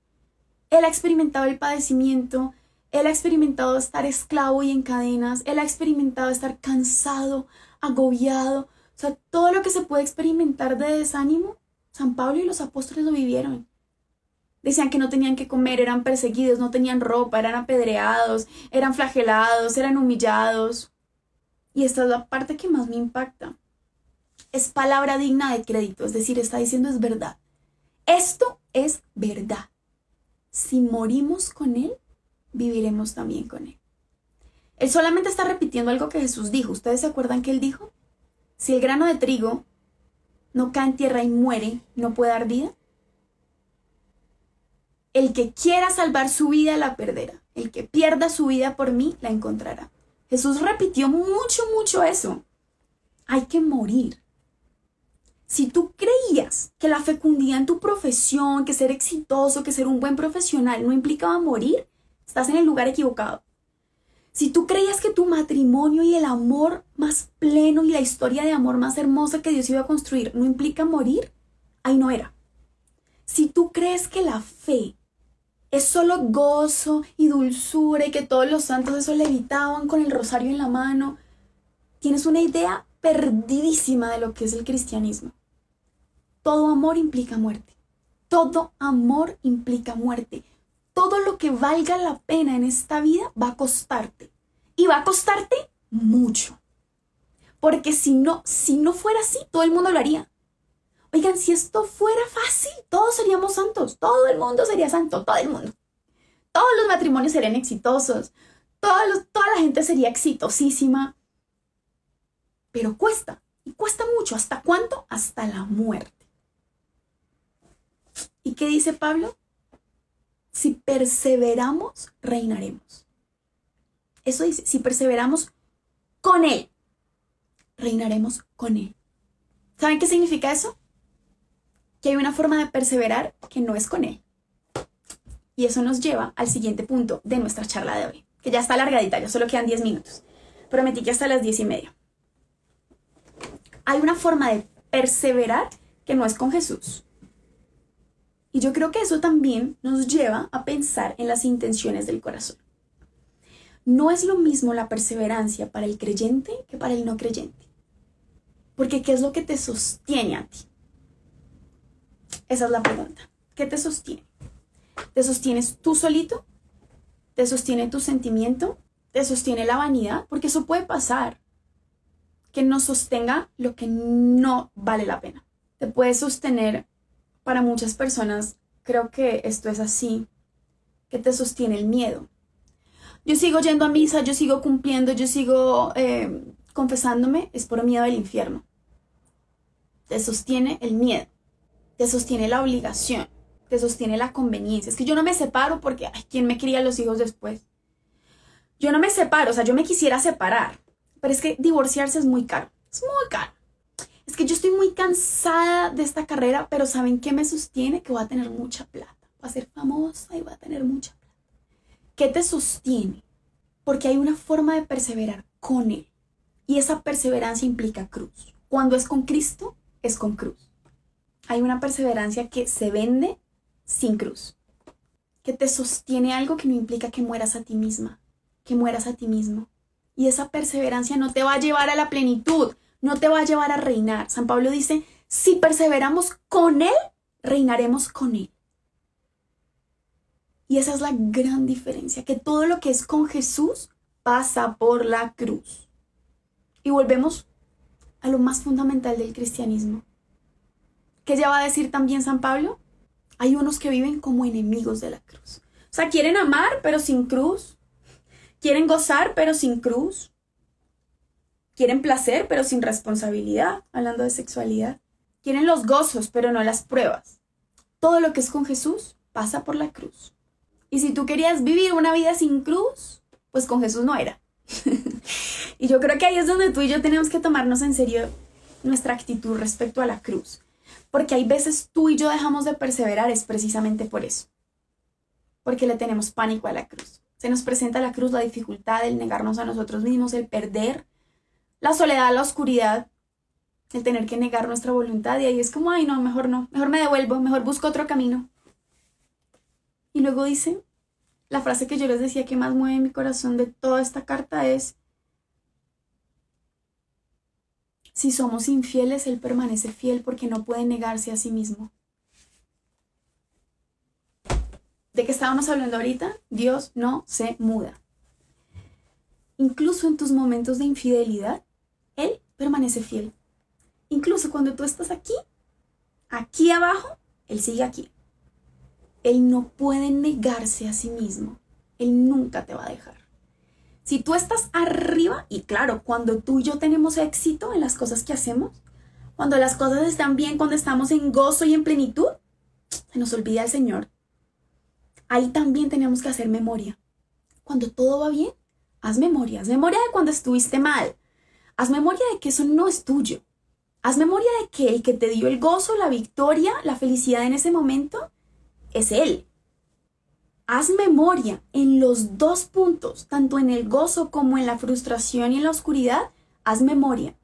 A: Él ha experimentado el padecimiento, él ha experimentado estar esclavo y en cadenas, él ha experimentado estar cansado, agobiado. O sea, todo lo que se puede experimentar de desánimo, San Pablo y los apóstoles lo vivieron. Decían que no tenían que comer, eran perseguidos, no tenían ropa, eran apedreados, eran flagelados, eran humillados. Y esta es la parte que más me impacta. Es palabra digna de crédito, es decir, está diciendo es verdad. Esto es verdad. Si morimos con Él, viviremos también con Él. Él solamente está repitiendo algo que Jesús dijo. ¿Ustedes se acuerdan que Él dijo? Si el grano de trigo no cae en tierra y muere, ¿no puede dar vida? El que quiera salvar su vida la perderá. El que pierda su vida por mí la encontrará. Jesús repitió mucho, mucho eso. Hay que morir. Si tú creías que la fecundidad en tu profesión, que ser exitoso, que ser un buen profesional no implicaba morir, estás en el lugar equivocado. Si tú creías que tu matrimonio y el amor más pleno y la historia de amor más hermosa que Dios iba a construir no implica morir, ahí no era. Si tú crees que la fe es solo gozo y dulzura y que todos los santos eso levitaban con el rosario en la mano. Tienes una idea perdidísima de lo que es el cristianismo. Todo amor implica muerte. Todo amor implica muerte. Todo lo que valga la pena en esta vida va a costarte. Y va a costarte mucho. Porque si no, si no fuera así, todo el mundo lo haría. Oigan, si esto fuera fácil, todos seríamos santos, todo el mundo sería santo, todo el mundo. Todos los matrimonios serían exitosos, toda la gente sería exitosísima. Pero cuesta, y cuesta mucho. ¿Hasta cuánto? Hasta la muerte. ¿Y qué dice Pablo? Si perseveramos, reinaremos. Eso dice, si perseveramos con Él, reinaremos con Él. ¿Saben qué significa eso? que hay una forma de perseverar que no es con él. Y eso nos lleva al siguiente punto de nuestra charla de hoy, que ya está alargadita, ya solo quedan 10 minutos. Prometí que hasta las 10 y media. Hay una forma de perseverar que no es con Jesús. Y yo creo que eso también nos lleva a pensar en las intenciones del corazón. No es lo mismo la perseverancia para el creyente que para el no creyente. Porque ¿qué es lo que te sostiene a ti? Esa es la pregunta. ¿Qué te sostiene? ¿Te sostienes tú solito? ¿Te sostiene tu sentimiento? ¿Te sostiene la vanidad? Porque eso puede pasar. Que nos sostenga lo que no vale la pena. Te puede sostener para muchas personas, creo que esto es así, que te sostiene el miedo. Yo sigo yendo a misa, yo sigo cumpliendo, yo sigo eh, confesándome, es por miedo al infierno. Te sostiene el miedo te sostiene la obligación, te sostiene la conveniencia. Es que yo no me separo porque, ay, ¿quién me cría los hijos después? Yo no me separo, o sea, yo me quisiera separar, pero es que divorciarse es muy caro, es muy caro. Es que yo estoy muy cansada de esta carrera, pero ¿saben qué me sostiene? Que voy a tener mucha plata. Voy a ser famosa y voy a tener mucha plata. ¿Qué te sostiene? Porque hay una forma de perseverar con Él. Y esa perseverancia implica cruz. Cuando es con Cristo, es con cruz hay una perseverancia que se vende sin cruz, que te sostiene algo que no implica que mueras a ti misma, que mueras a ti mismo. Y esa perseverancia no te va a llevar a la plenitud, no te va a llevar a reinar. San Pablo dice, si perseveramos con Él, reinaremos con Él. Y esa es la gran diferencia, que todo lo que es con Jesús pasa por la cruz. Y volvemos a lo más fundamental del cristianismo, ¿Qué ya va a decir también San Pablo? Hay unos que viven como enemigos de la cruz. O sea, quieren amar, pero sin cruz. Quieren gozar, pero sin cruz. Quieren placer, pero sin responsabilidad, hablando de sexualidad. quieren los gozos, pero no las pruebas. Todo lo que es con Jesús pasa por la cruz. Y si tú querías vivir una vida sin cruz, pues con Jesús no era. y yo creo que ahí es donde tú y yo tenemos que tomarnos en serio nuestra actitud respecto a la cruz. Porque hay veces tú y yo dejamos de perseverar es precisamente por eso. Porque le tenemos pánico a la cruz. Se nos presenta la cruz la dificultad, el negarnos a nosotros mismos, el perder, la soledad, la oscuridad, el tener que negar nuestra voluntad. Y ahí es como, ay, no, mejor no, mejor me devuelvo, mejor busco otro camino. Y luego dice, la frase que yo les decía que más mueve mi corazón de toda esta carta es, si somos infieles, Él permanece fiel porque no puede negarse a sí mismo. ¿De qué estábamos hablando ahorita? Dios no se muda. Incluso en tus momentos de infidelidad, Él permanece fiel. Incluso cuando tú estás aquí, aquí abajo, Él sigue aquí. Él no puede negarse a sí mismo. Él nunca te va a dejar. Si tú estás arriba, y claro, cuando tú y yo tenemos éxito en las cosas que hacemos, cuando las cosas están bien, cuando estamos en gozo y en plenitud, se nos olvida el Señor. Ahí también tenemos que hacer memoria. Cuando todo va bien, haz memoria. Haz memoria de cuando estuviste mal. Haz memoria de que eso no es tuyo. Haz memoria de que el que te dio el gozo, la victoria, la felicidad en ese momento, es Él. Haz memoria en los dos puntos, tanto en el gozo como en la frustración y en la oscuridad, haz memoria.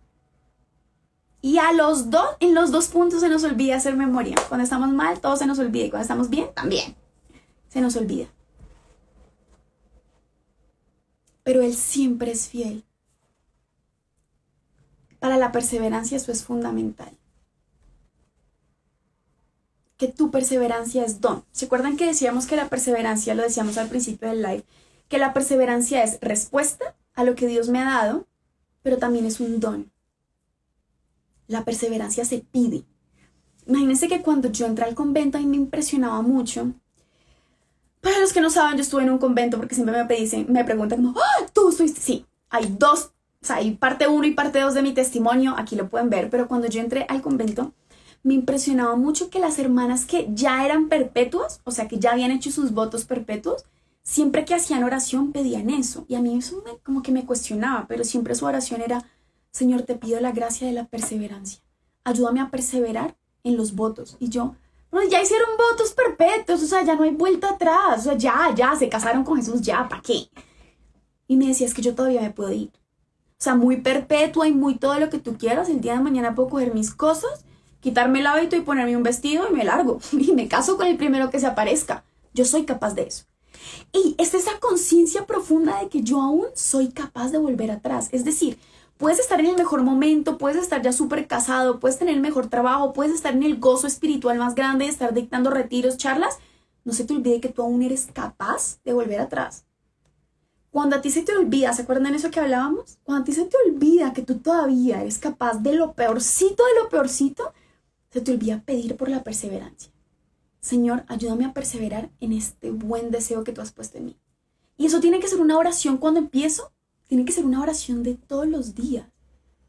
A: Y a los dos, en los dos puntos se nos olvida hacer memoria. Cuando estamos mal, todo se nos olvida. Y cuando estamos bien, también se nos olvida. Pero Él siempre es fiel. Para la perseverancia eso es fundamental que tu perseverancia es don. ¿Se acuerdan que decíamos que la perseverancia, lo decíamos al principio del live, que la perseverancia es respuesta a lo que Dios me ha dado, pero también es un don? La perseverancia se pide. Imagínense que cuando yo entré al convento a mí me impresionaba mucho. Para los que no saben, yo estuve en un convento porque siempre me, me preguntan como, ¡Ah, tú estuviste. Sí, hay dos, o sea, hay parte uno y parte dos de mi testimonio, aquí lo pueden ver, pero cuando yo entré al convento, me impresionaba mucho que las hermanas que ya eran perpetuas, o sea, que ya habían hecho sus votos perpetuos, siempre que hacían oración pedían eso. Y a mí eso como que me cuestionaba, pero siempre su oración era, Señor, te pido la gracia de la perseverancia. Ayúdame a perseverar en los votos. Y yo, bueno, ya hicieron votos perpetuos, o sea, ya no hay vuelta atrás, o sea, ya, ya, se casaron con Jesús, ya, ¿para qué? Y me decía, es que yo todavía me puedo ir. O sea, muy perpetua y muy todo lo que tú quieras. El día de mañana puedo coger mis cosas quitarme el hábito y ponerme un vestido y me largo y me caso con el primero que se aparezca. Yo soy capaz de eso. Y es esa conciencia profunda de que yo aún soy capaz de volver atrás. Es decir, puedes estar en el mejor momento, puedes estar ya súper casado, puedes tener el mejor trabajo, puedes estar en el gozo espiritual más grande, estar dictando retiros, charlas. No se te olvide que tú aún eres capaz de volver atrás. Cuando a ti se te olvida, ¿se acuerdan de eso que hablábamos? Cuando a ti se te olvida que tú todavía eres capaz de lo peorcito de lo peorcito, se te olvida pedir por la perseverancia. Señor, ayúdame a perseverar en este buen deseo que tú has puesto en mí. Y eso tiene que ser una oración cuando empiezo, tiene que ser una oración de todos los días.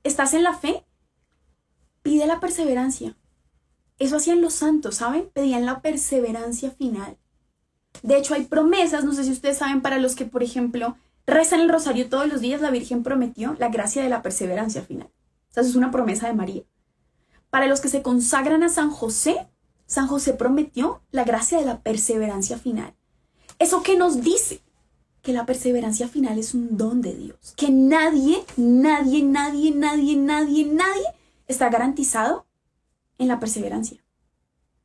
A: ¿Estás en la fe? Pide la perseverancia. Eso hacían los santos, ¿saben? Pedían la perseverancia final. De hecho, hay promesas, no sé si ustedes saben, para los que, por ejemplo, rezan el rosario todos los días, la Virgen prometió la gracia de la perseverancia final. O sea, eso es una promesa de María. Para los que se consagran a San José, San José prometió la gracia de la perseverancia final. ¿Eso qué nos dice? Que la perseverancia final es un don de Dios. Que nadie, nadie, nadie, nadie, nadie, nadie está garantizado en la perseverancia.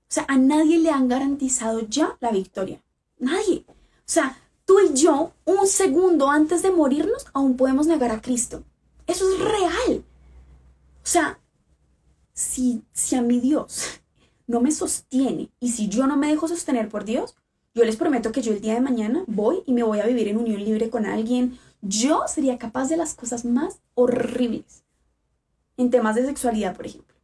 A: O sea, a nadie le han garantizado ya la victoria. Nadie. O sea, tú y yo, un segundo antes de morirnos, aún podemos negar a Cristo. Eso es real. O sea, si, si a mi Dios no me sostiene y si yo no me dejo sostener por Dios, yo les prometo que yo el día de mañana voy y me voy a vivir en unión libre con alguien. Yo sería capaz de las cosas más horribles en temas de sexualidad, por ejemplo.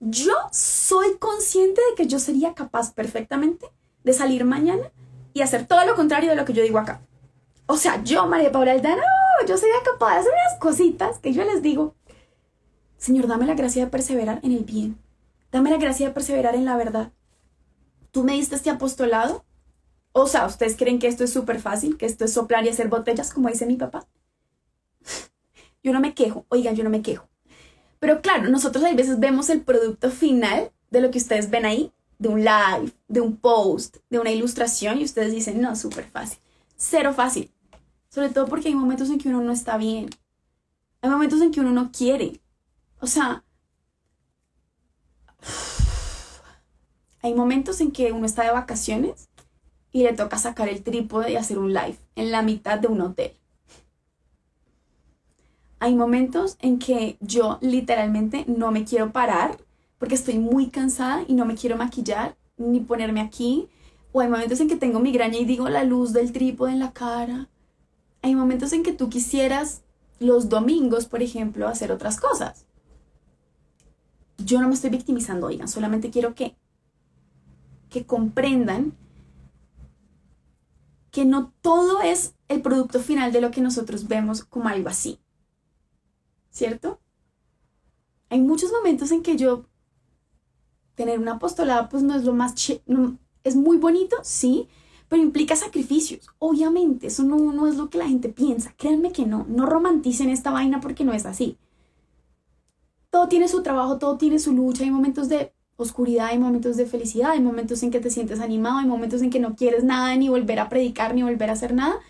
A: Yo soy consciente de que yo sería capaz perfectamente de salir mañana y hacer todo lo contrario de lo que yo digo acá. O sea, yo, María Paula Aldana, yo sería capaz de hacer unas cositas que yo les digo, Señor, dame la gracia de perseverar en el bien. Dame la gracia de perseverar en la verdad. Tú me diste este apostolado. O sea, ¿ustedes creen que esto es súper fácil? ¿Que esto es soplar y hacer botellas, como dice mi papá? Yo no me quejo. Oigan, yo no me quejo. Pero claro, nosotros a veces vemos el producto final de lo que ustedes ven ahí, de un live, de un post, de una ilustración, y ustedes dicen, no, súper fácil. Cero fácil. Sobre todo porque hay momentos en que uno no está bien. Hay momentos en que uno no quiere. O sea, hay momentos en que uno está de vacaciones y le toca sacar el trípode y hacer un live en la mitad de un hotel. Hay momentos en que yo literalmente no me quiero parar porque estoy muy cansada y no me quiero maquillar ni ponerme aquí. O hay momentos en que tengo migraña y digo la luz del trípode en la cara. Hay momentos en que tú quisieras los domingos, por ejemplo, hacer otras cosas. Yo no me estoy victimizando, oigan, solamente quiero que, que comprendan que no todo es el producto final de lo que nosotros vemos como algo así. ¿Cierto? Hay muchos momentos en que yo tener un apostolado pues no es lo más... es muy bonito, sí, pero implica sacrificios. Obviamente, eso no, no es lo que la gente piensa. Créanme que no. No romanticen esta vaina porque no es así. Todo tiene su trabajo, todo tiene su lucha. Hay momentos de oscuridad, hay momentos de felicidad, hay momentos en que te sientes animado, hay momentos en que no quieres nada, ni volver a predicar, ni volver a hacer nada.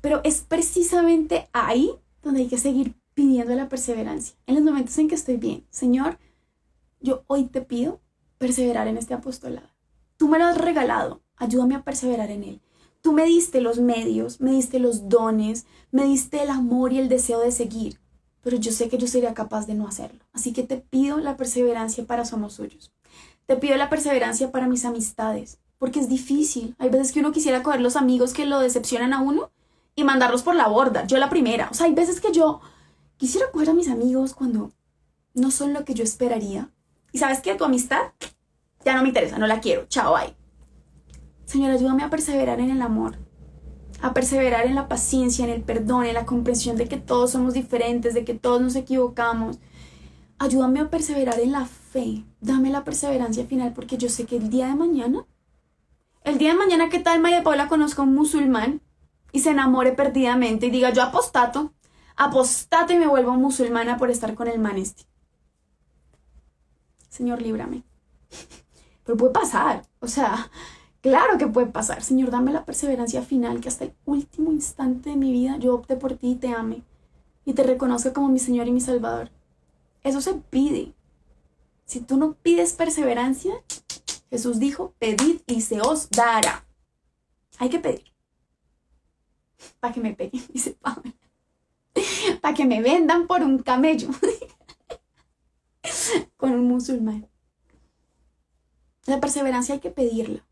A: Pero es precisamente ahí donde hay que seguir pidiendo la perseverancia. En los momentos en que estoy bien, Señor, yo hoy te pido perseverar en este apostolado. Tú me lo has regalado, ayúdame a perseverar en él. Tú me diste los medios, me diste los dones, me diste el amor y el deseo de seguir, pero yo sé que yo sería capaz de no hacerlo. Así que te pido la perseverancia para Somos Suyos. Te pido la perseverancia para mis amistades, porque es difícil. Hay veces que uno quisiera coger los amigos que lo decepcionan a uno y mandarlos por la borda. Yo la primera. O sea, hay veces que yo quisiera coger a mis amigos cuando no son lo que yo esperaría. Y sabes que tu amistad ya no me interesa, no la quiero. Chao, bye. Señor, ayúdame a perseverar en el amor, a perseverar en la paciencia, en el perdón, en la comprensión de que todos somos diferentes, de que todos nos equivocamos. Ayúdame a perseverar en la fe. Dame la perseverancia final porque yo sé que el día de mañana, el día de mañana, ¿qué tal María Paula conozca a un musulmán y se enamore perdidamente y diga yo apostato, apostato y me vuelvo musulmana por estar con el man este? Señor, líbrame. Pero puede pasar. O sea, Claro que puede pasar. Señor, dame la perseverancia final, que hasta el último instante de mi vida yo opte por ti y te ame. Y te reconozca como mi Señor y mi Salvador. Eso se pide. Si tú no pides perseverancia, Jesús dijo, pedid y se os dará. Hay que pedir. Para que me peguen, dice Pablo. Para que me vendan por un camello. Con un musulmán. La perseverancia hay que pedirla.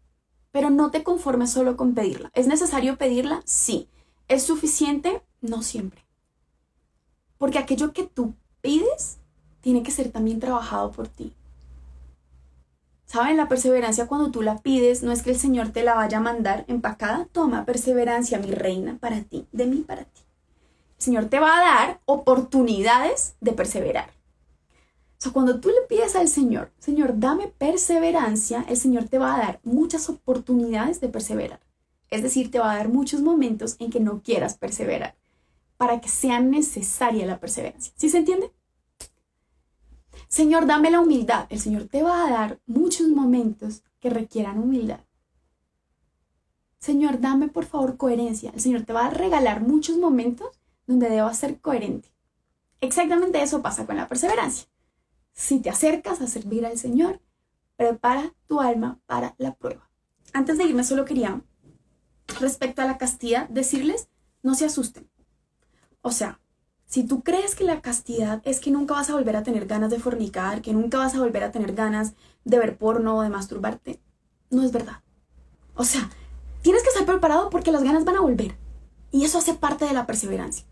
A: Pero no te conformes solo con pedirla. ¿Es necesario pedirla? Sí. ¿Es suficiente? No siempre. Porque aquello que tú pides tiene que ser también trabajado por ti. ¿Saben? La perseverancia cuando tú la pides no es que el Señor te la vaya a mandar empacada. Toma perseverancia, mi reina, para ti, de mí para ti. El Señor te va a dar oportunidades de perseverar. O sea, cuando tú le pides al Señor, Señor, dame perseverancia, el Señor te va a dar muchas oportunidades de perseverar. Es decir, te va a dar muchos momentos en que no quieras perseverar para que sea necesaria la perseverancia. ¿Sí se entiende? Señor, dame la humildad. El Señor te va a dar muchos momentos que requieran humildad. Señor, dame por favor coherencia. El Señor te va a regalar muchos momentos donde debas ser coherente. Exactamente eso pasa con la perseverancia. Si te acercas a servir al Señor, prepara tu alma para la prueba. Antes de irme, solo quería, respecto a la castidad, decirles, no se asusten. O sea, si tú crees que la castidad es que nunca vas a volver a tener ganas de fornicar, que nunca vas a volver a tener ganas de ver porno o de masturbarte, no es verdad. O sea, tienes que estar preparado porque las ganas van a volver. Y eso hace parte de la perseverancia.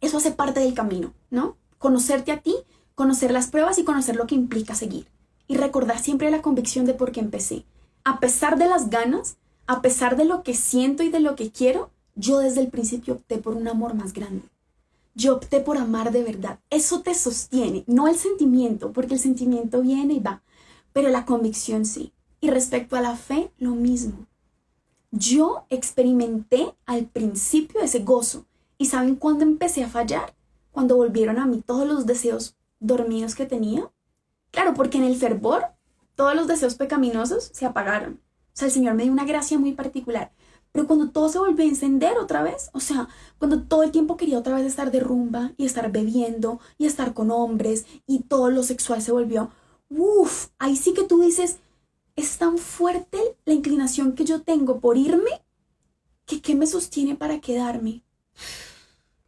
A: Eso hace parte del camino, ¿no? Conocerte a ti conocer las pruebas y conocer lo que implica seguir. Y recordar siempre la convicción de por qué empecé. A pesar de las ganas, a pesar de lo que siento y de lo que quiero, yo desde el principio opté por un amor más grande. Yo opté por amar de verdad. Eso te sostiene, no el sentimiento, porque el sentimiento viene y va. pero la convicción sí. Y respecto a la fe, lo mismo. Yo experimenté al principio ese gozo. ¿Y saben cuándo empecé a fallar? Cuando volvieron a mí todos los deseos dormidos que tenía. Claro, porque en el fervor todos los deseos pecaminosos se apagaron. O sea, el Señor me dio una gracia muy particular. Pero cuando todo se volvió a encender otra vez, o sea, cuando todo el tiempo quería otra vez estar de rumba y estar bebiendo y estar con hombres y todo lo sexual se volvió, uff, ahí sí que tú dices, es tan fuerte la inclinación que yo tengo por irme que qué me sostiene para quedarme.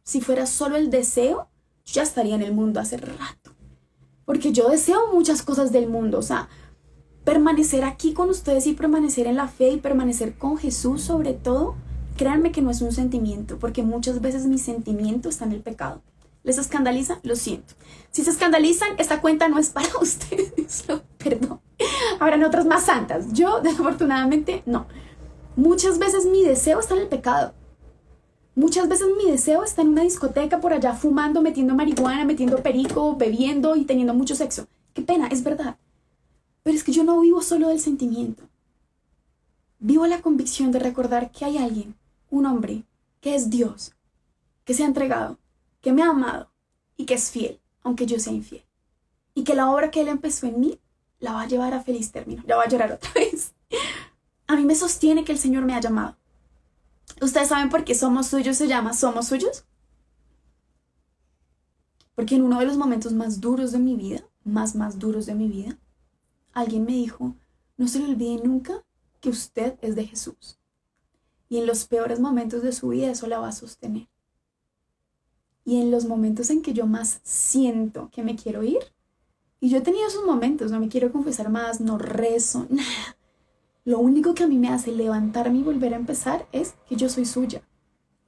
A: Si fuera solo el deseo, ya estaría en el mundo hace rato. Porque yo deseo muchas cosas del mundo, o sea, permanecer aquí con ustedes y permanecer en la fe y permanecer con Jesús sobre todo, créanme que no es un sentimiento, porque muchas veces mi sentimiento está en el pecado. ¿Les escandaliza? Lo siento. Si se escandalizan, esta cuenta no es para ustedes. Perdón. Habrán otras más santas. Yo, desafortunadamente, no. Muchas veces mi deseo está en el pecado. Muchas veces mi deseo está en una discoteca por allá fumando, metiendo marihuana, metiendo perico, bebiendo y teniendo mucho sexo. Qué pena, es verdad. Pero es que yo no vivo solo del sentimiento. Vivo la convicción de recordar que hay alguien, un hombre, que es Dios, que se ha entregado, que me ha amado y que es fiel, aunque yo sea infiel. Y que la obra que Él empezó en mí la va a llevar a feliz término. Ya va a llorar otra vez. A mí me sostiene que el Señor me ha llamado. ¿Ustedes saben por qué Somos Suyos se llama Somos Suyos? Porque en uno de los momentos más duros de mi vida, más, más duros de mi vida, alguien me dijo, no se le olvide nunca que usted es de Jesús. Y en los peores momentos de su vida eso la va a sostener. Y en los momentos en que yo más siento que me quiero ir, y yo he tenido esos momentos, no me quiero confesar más, no rezo, nada. Lo único que a mí me hace levantarme y volver a empezar es que yo soy suya.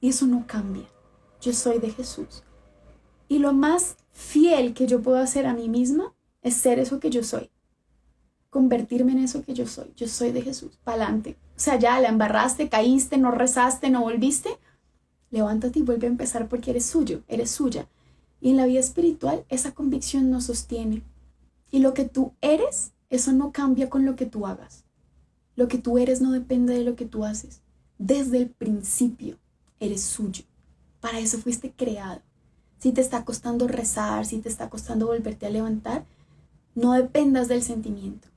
A: Y eso no cambia. Yo soy de Jesús. Y lo más fiel que yo puedo hacer a mí misma es ser eso que yo soy convertirme en eso que yo soy. Yo soy de Jesús, pa'lante. O sea, ya la embarraste, caíste, no rezaste, no volviste. Levántate y vuelve a empezar porque eres suyo, eres suya. Y en la vida espiritual esa convicción nos sostiene. Y lo que tú eres, eso no cambia con lo que tú hagas. Lo que tú eres no depende de lo que tú haces. Desde el principio eres suyo. Para eso fuiste creado. Si te está costando rezar, si te está costando volverte a levantar, no dependas del sentimiento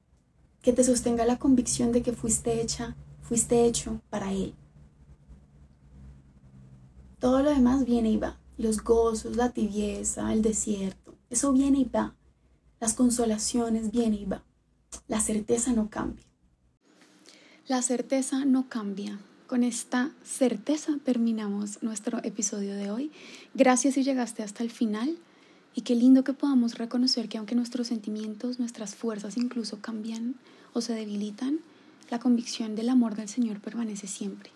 A: que te sostenga la convicción de que fuiste hecha, fuiste hecho para Él. Todo lo demás viene y va. Los gozos, la tibieza, el desierto, eso viene y va. Las consolaciones viene y va. La certeza no cambia. La certeza no cambia. Con esta certeza terminamos nuestro episodio de hoy. Gracias si llegaste hasta el final. Y qué lindo que podamos reconocer que aunque nuestros sentimientos, nuestras fuerzas incluso cambian o se debilitan, la convicción del amor del Señor permanece siempre.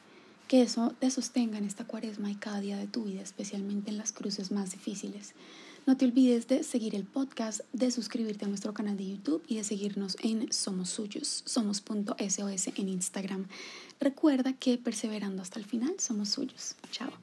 A: Que eso te sostenga en esta cuaresma y cada día de tu vida, especialmente en las cruces más difíciles. No te olvides de seguir el podcast, de suscribirte a nuestro canal de YouTube y de seguirnos en Somos Suyos, somos.sos en Instagram. Recuerda que perseverando hasta el final somos suyos. Chao.